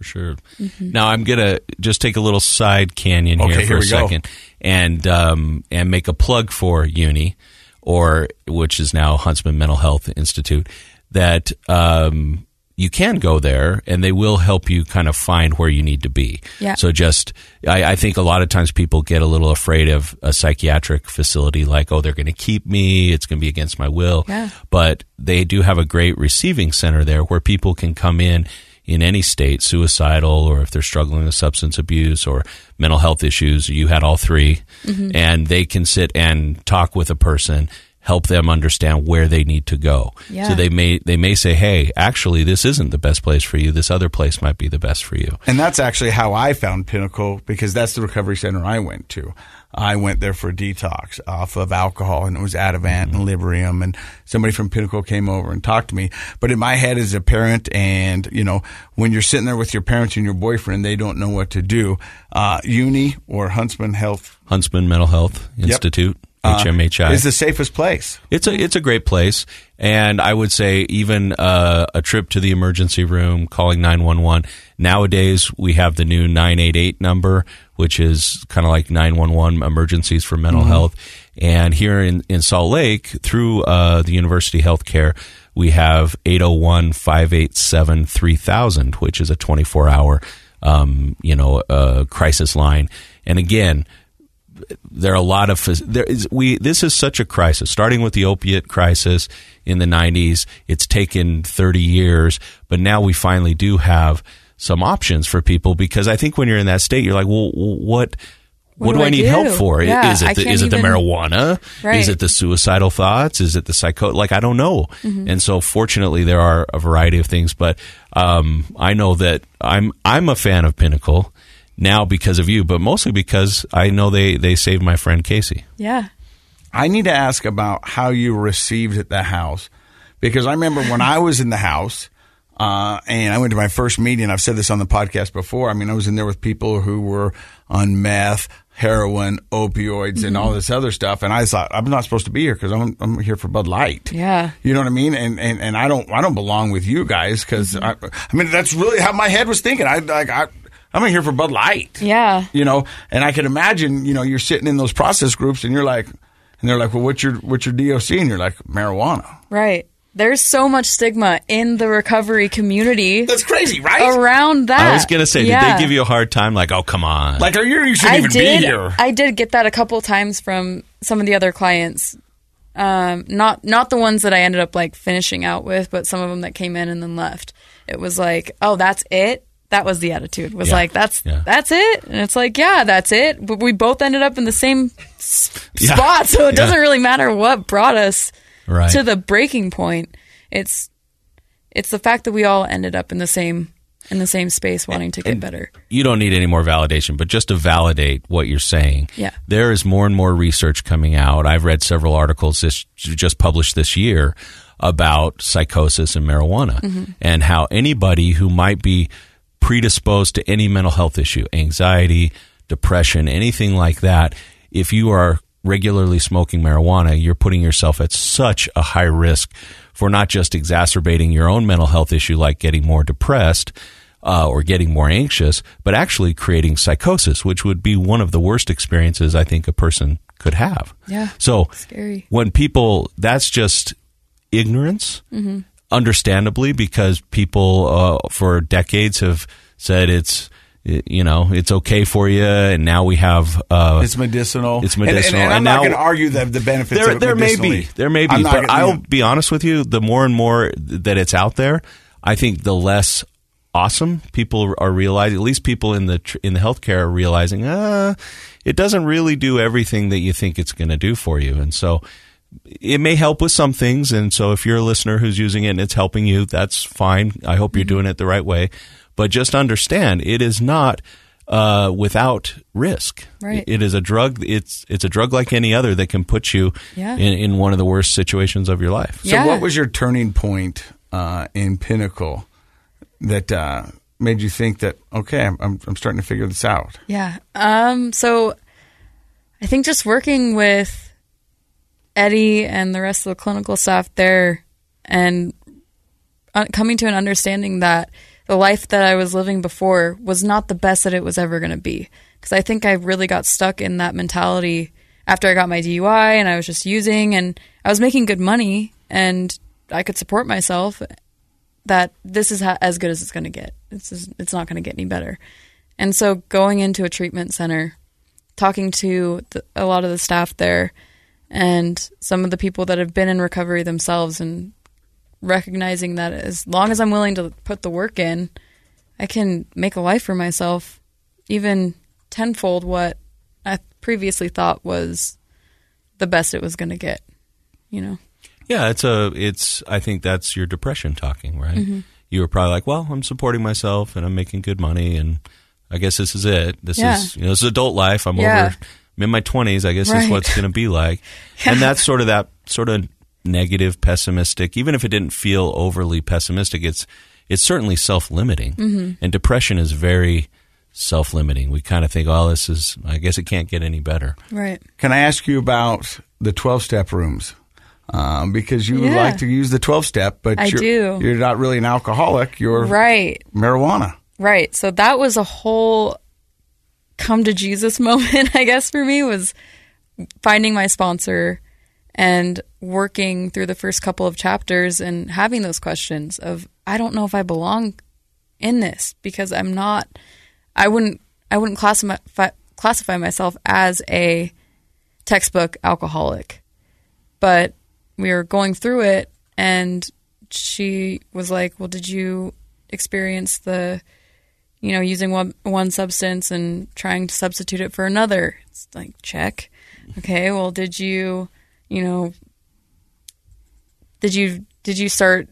for sure. Mhm. Now I'm gonna just take a little side canyon here for here a we go. second and um, and make a plug for Uni, or which is now Huntsman Mental Health Institute. That um, you can go there, and they will help you kind of find where you need to be. Yeah. So just, I, I think a lot of times people get a little afraid of a psychiatric facility, like, oh, they're going to keep me. It's going to be against my will Yeah. but they do have a great receiving center there where people can come in in any state, suicidal, or if they're struggling with substance abuse or mental health issues. You had all 3 Mhm. and they can sit and talk with a person, help them understand where they need to go. Yeah. So they may they may say, "Hey, actually, this isn't the best place for you. This other place might be the best for you." And that's actually how I found Pinnacle because that's the recovery center I went to. I went there for a detox off of alcohol and it was Ativan and Librium and somebody from Pinnacle came over and talked to me. But in my head as a parent and, you know, when you're sitting there with your parents and your boyfriend, they don't know what to do. Uh, Uni or Huntsman Health Huntsman Mental Health Yep. Institute, uh, HMHI, is the safest place. It's a it's a great place, and I would say even uh, a trip to the emergency room, calling nine one one. Nowadays, we have the new nine eight eight number, which is kind of like nine one one emergencies for mental Mhm. health. And here in, in Salt Lake, through uh, the University Healthcare, we have 801 587 3000, which is a 24 hour, um, you know, uh, crisis line. And again, there are a lot of there is we this is such a crisis starting with the opiate crisis in the 90s it's taken 30 years but now we finally do have some options for people because i think when you're in that state you're like well what what, do, I need help for? Yeah, is I it the, is it the marijuana? Right. Is it the suicidal thoughts? Is it the psycho? Like I don't know. Mhm. And so fortunately there are a variety of things, but um, I know that I'm I'm a fan of Pinnacle now because of you, but mostly because I know they they saved my friend Casey. Yeah. I need to ask about how you received at the house because I remember when I was in the house uh, and I went to my first meeting. I've said this on the podcast before. I mean, I was in there with people who were on meth, heroin, opioids, and Mhm. all this other stuff. And I thought I'm not supposed to be here because I'm, I'm here for Bud Light. Yeah. You know what I mean? And and, and I don't I don't belong with you guys because I, I mean that's really how my head was thinking. I like I. I'm here for Bud Light Yeah. you know and i can imagine you know you're sitting in those process groups and you're like and they're like well what's your what's your doc and you're like marijuana Right. There's so much stigma in the recovery community. That's crazy, right? Around that. I was gonna say, Yeah. did they give you a hard time? Like, oh come on, like are you you shouldn't I even did, be here I did get that a couple times from some of the other clients. Um, not not the ones that I ended up like finishing out with, but some of them that came in and then left. It was like, oh, that's it. That was the attitude. Was Yeah. like, that's Yeah. that's it, and it's like, yeah, that's it. But we both ended up in the same s- Yeah. spot, so it Yeah. doesn't really matter what brought us Right. to the breaking point. It's it's the fact that we all ended up in the same in the same space, wanting to get better. you don't need any more validation, but just to validate what you're saying, Yeah. there is more and more research coming out. I've read several articles this, just published this year about psychosis and marijuana Mhm. and how anybody who might be predisposed to any mental health issue, anxiety, depression, anything like that, if you are regularly smoking marijuana, you're putting yourself at such a high risk for not just exacerbating your own mental health issue like getting more depressed uh, or getting more anxious, but actually creating psychosis, which would be one of the worst experiences I think a person could have. Yeah. So Scary. when people, that's just ignorance, Mhm. understandably, because people uh, for decades have said it's, you know, it's okay for you, and now we have uh, it's medicinal It's And- and- medicinal, and, i'm and not going to argue the, the benefits there, of it there may be, there may be, but gonna, i'll be honest with you. The more and more that it's out there, I think the less awesome people are realizing. At least people in the in the healthcare are realizing, uh, it doesn't really do everything that you think it's going to do for you, and so it may help with some things. And so, if you're a listener who's using it and it's helping you, that's fine. I hope you're doing it the right way. But just understand, it is not uh, without risk. Right. It is a drug. It's it's a drug like any other that can put you Yeah. in, in one of the worst situations of your life. So, what was your turning point uh, in Pinnacle that uh, made you think that okay, I'm, I'm I'm starting to figure this out? Yeah. Um, so I think just working with Eddie and the rest of the clinical staff there and uh, coming to an understanding that the life that I was living before was not the best that it was ever going to be. Because I think I really got stuck in that mentality after I got my DUI and I was just using and I was making good money and I could support myself. That this is as good as it's going to get. It's just, it's not going to get any better. And so going into a treatment center, talking to the, a lot of the staff there and some of the people that have been in recovery themselves and recognizing that as long as I'm willing to put the work in, I can make a life for myself, even tenfold what I previously thought was the best it was going to get, you know? Yeah, it's a it's I think that's your depression talking, right? Mhm. You were probably like, Well, I'm supporting myself and I'm making good money and I guess this is it. This Yeah. is you know, this is adult life. I'm Yeah. over I'm in my twenties, I guess this is what's gonna be like. And that's sort of that sort of negative, pessimistic, even if it didn't feel overly pessimistic, it's it's certainly self limiting. Mhm. And depression is very self limiting. We kind of think, Oh, this is I guess it can't get any better. Right. Can I ask you about the 12 step rooms? Um, because you Yeah. like to use the 12 step, but I you're, do. you're not really an alcoholic. You're Right. marijuana. Right. So that was a whole come to Jesus moment, I guess, for me was finding my sponsor and working through the first couple of chapters and having those questions of I don't know if I belong in this because I'm not I wouldn't I wouldn't classify classify myself as a textbook alcoholic. But we were going through it and she was like, "Well, did you experience the you know, using one one substance and trying to substitute it for another?" It's like, "Check." Okay, well, did you, you know, did you did you start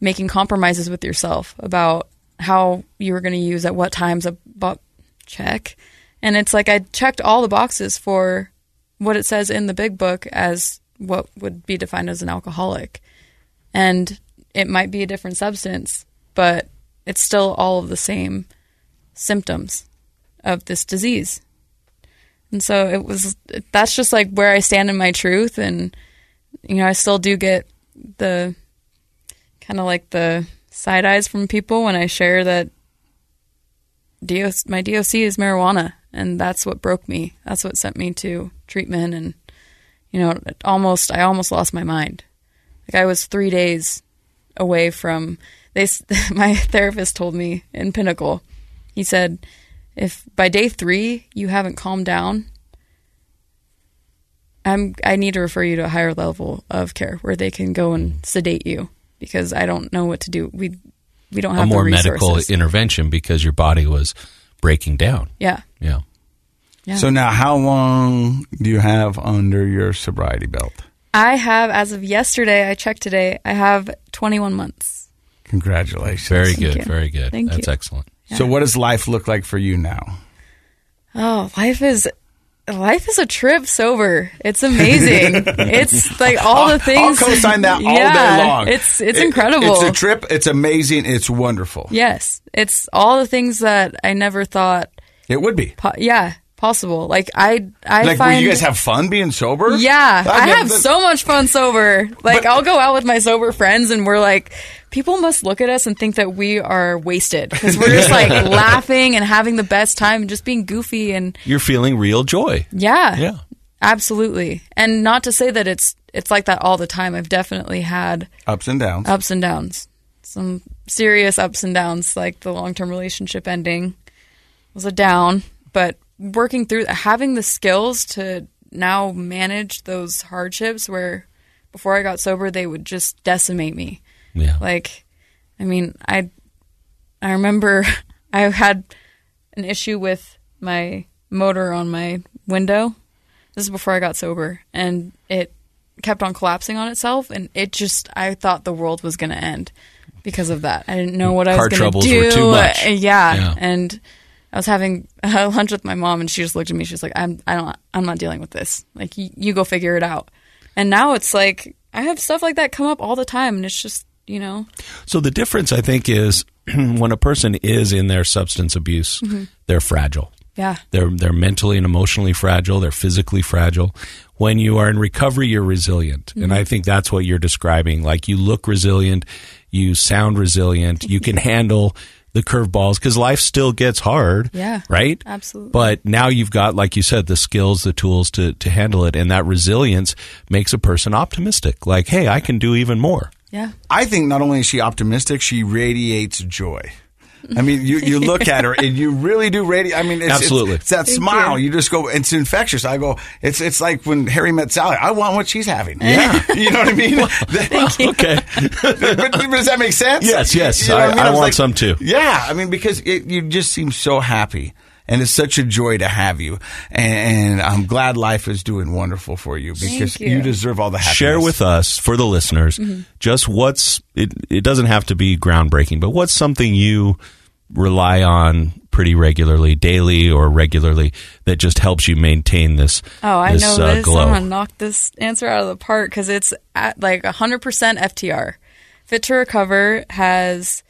making compromises with yourself about how you were going to use at what times a about check? And it's like i checked all the boxes for what it says in the big book as what would be defined as an alcoholic. And it might be a different substance but it's still all of the same symptoms of this disease. And so it was that's just like where i stand in my truth and you know i still do get the kind of like the side eyes from people when I share that DOC, my DOC is marijuana, and that's what broke me. That's what sent me to treatment, and you know, almost I almost lost my mind. Like I was three days away from they. My therapist told me in Pinnacle, he said, if by day three you haven't calmed down, I'm I need to refer you to a higher level of care where they can go and hmm. sedate you because I don't know what to do. We we don't have a more the medical intervention because your body was breaking down. yeah. Yeah. Yeah. So now, how long do you have under your sobriety belt? I have as of yesterday, I checked today, I have 21 months. Congratulations. Very Thank good. you. Very good. Thank That's you. excellent. So, what does life look like for you now? Oh, life is life is a trip sober. It's amazing. it's like all the things I'll co-sign that all Yeah, day long. It's it's It- incredible. It's a trip. It's amazing. It's wonderful. Yes, it's all the things that I never thought. It would be. Po- yeah, possible. Like I, I like, find you guys have fun being sober? Yeah, I, mean, have so much fun sober. Like I'll go out with my sober friends, and we're like, people must look at us and think that we are wasted because we're just like laughing and having the best time and just being goofy and You're feeling real joy. yeah, Yeah. absolutely. And not to say that it's it's like that all the time. I've definitely had ups and downs. ups and downs, some serious ups and downs, like the long term relationship ending was a down, but working through having the skills to now manage those hardships where before I got sober they would just decimate me. Yeah. Like I mean, I I remember I had an issue with my motor on my window. This is before I got sober and it kept on collapsing on itself and it just I thought the world was going to end because of that. I didn't know what I was going to troubles do. were too much. Uh, yeah. Yeah. And I was having lunch with my mom, and she just looked at me. She's like, "I'm, I don't, I'm not dealing with this. Like, you, you go figure it out." And now it's like I have stuff like that come up all the time, and it's just, you know, So the difference, I think, is when a person is in their substance abuse, Mhm. they're fragile. yeah, They're they're mentally and emotionally fragile. They're physically fragile. When you are in recovery, you're resilient, and Mhm. I think that's what you're describing. Like you look resilient, you sound resilient, you can handle the curveballs because life still gets hard. Yeah. right. Absolutely. But now you've got, like you said, the skills, the tools to to handle it, and that resilience makes a person optimistic. Like, hey, I can do even more. yeah. I think not only is she optimistic, she radiates joy. I mean, you, you look at her and you really do radiate. I mean, it's, Absolutely. it's, it's that Thank smile. you. You. just go, it's infectious. I go, it's it's like when Harry met Sally. I want what she's having. Yeah, you know what I mean. okay, but, but does that make sense? Yes, yes. You know what I- I was want some too. Yeah, I mean, because it, you just seem so happy. And it's such a joy to have you, and, and I'm glad life is doing wonderful for you because Thank you. deserve all the happiness. Share with us for the listeners Mhm. just what's it. It doesn't have to be groundbreaking, but what's something you rely on pretty regularly, daily or regularly, that just helps you maintain this. Oh, I this, know uh, this. glow. I'm gonna knock this answer out of the park because it's at like 100% FTR. Fit to Recover has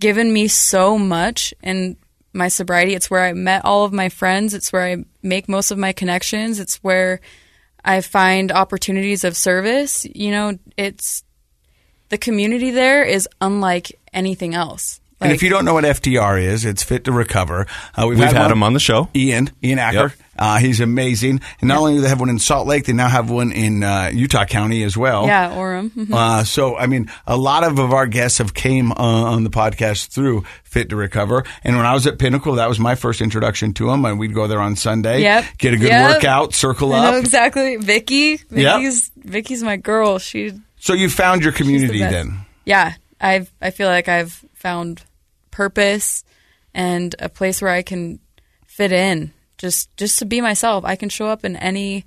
given me so much in my sobriety. It's where I met all of my friends. It's where I make most of my connections. It's where I find opportunities of service. You know, it's the community there is unlike anything else. And if you don't know what FTR is, it's Fit to Recover. Uh, We've had him on the show. Ian, Ian Acton. Yep. Uh, he's amazing. And not only do they have one in Salt Lake, they now have one in uh, Utah County as well. yeah, Orem. Mhm. Uh, so, I mean, a lot of, of our guests have came uh, on the podcast through Fit to Recover. And when I was at Pinnacle, that was my first introduction to them. And we'd go there on Sunday, Yep. get a good Yep. workout, circle I up. exactly. Vicky. Yep. Vicky's Vicky's my girl. She So you found your community best. then. yeah, I've I feel like I've found purpose and a place where I can fit in. Just just to be myself. I can show up in any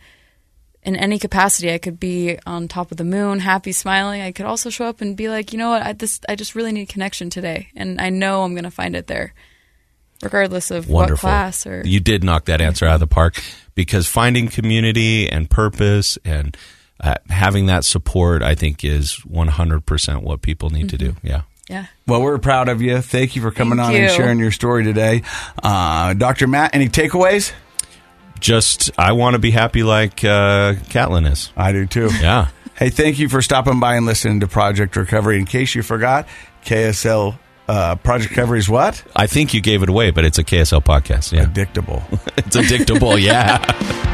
in any capacity. I could be on top of the moon, happy, smiling. I could also show up and be like, you know what, I this I just really need connection today, and I know I'm gonna find it there, regardless of what class or You did knock that answer out of the park because finding community and purpose and uh, having that support, I think, is 100% what people need to do. Yeah. Yeah. Well, we're proud of you. Thank you for coming Thank on and sharing your story today. Uh, Dr. Matt, any takeaways? Just, I want to be happy like uh, Catlin is. I do too. Yeah. Hey, thank you for stopping by and listening to Project Recovery. In case you forgot, KSL uh, Project Recovery is what? I think you gave it away, but it's a KSL podcast. Yeah. Addictable. it's addictable. Yeah.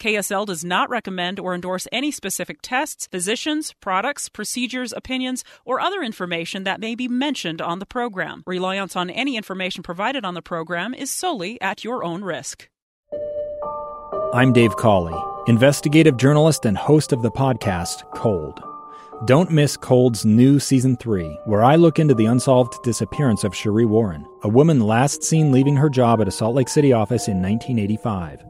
KSL does not recommend or endorse any specific tests, physicians, products, procedures, opinions, or other information that may be mentioned on the program. Reliance on any information provided on the program is solely at your own risk. I'm Dave Cawley, investigative journalist and host of the podcast Cold. Don't miss Cold's new season three, where I look into the unsolved disappearance of Sheree Warren, a woman last seen leaving her job at a Salt Lake City office in 1985.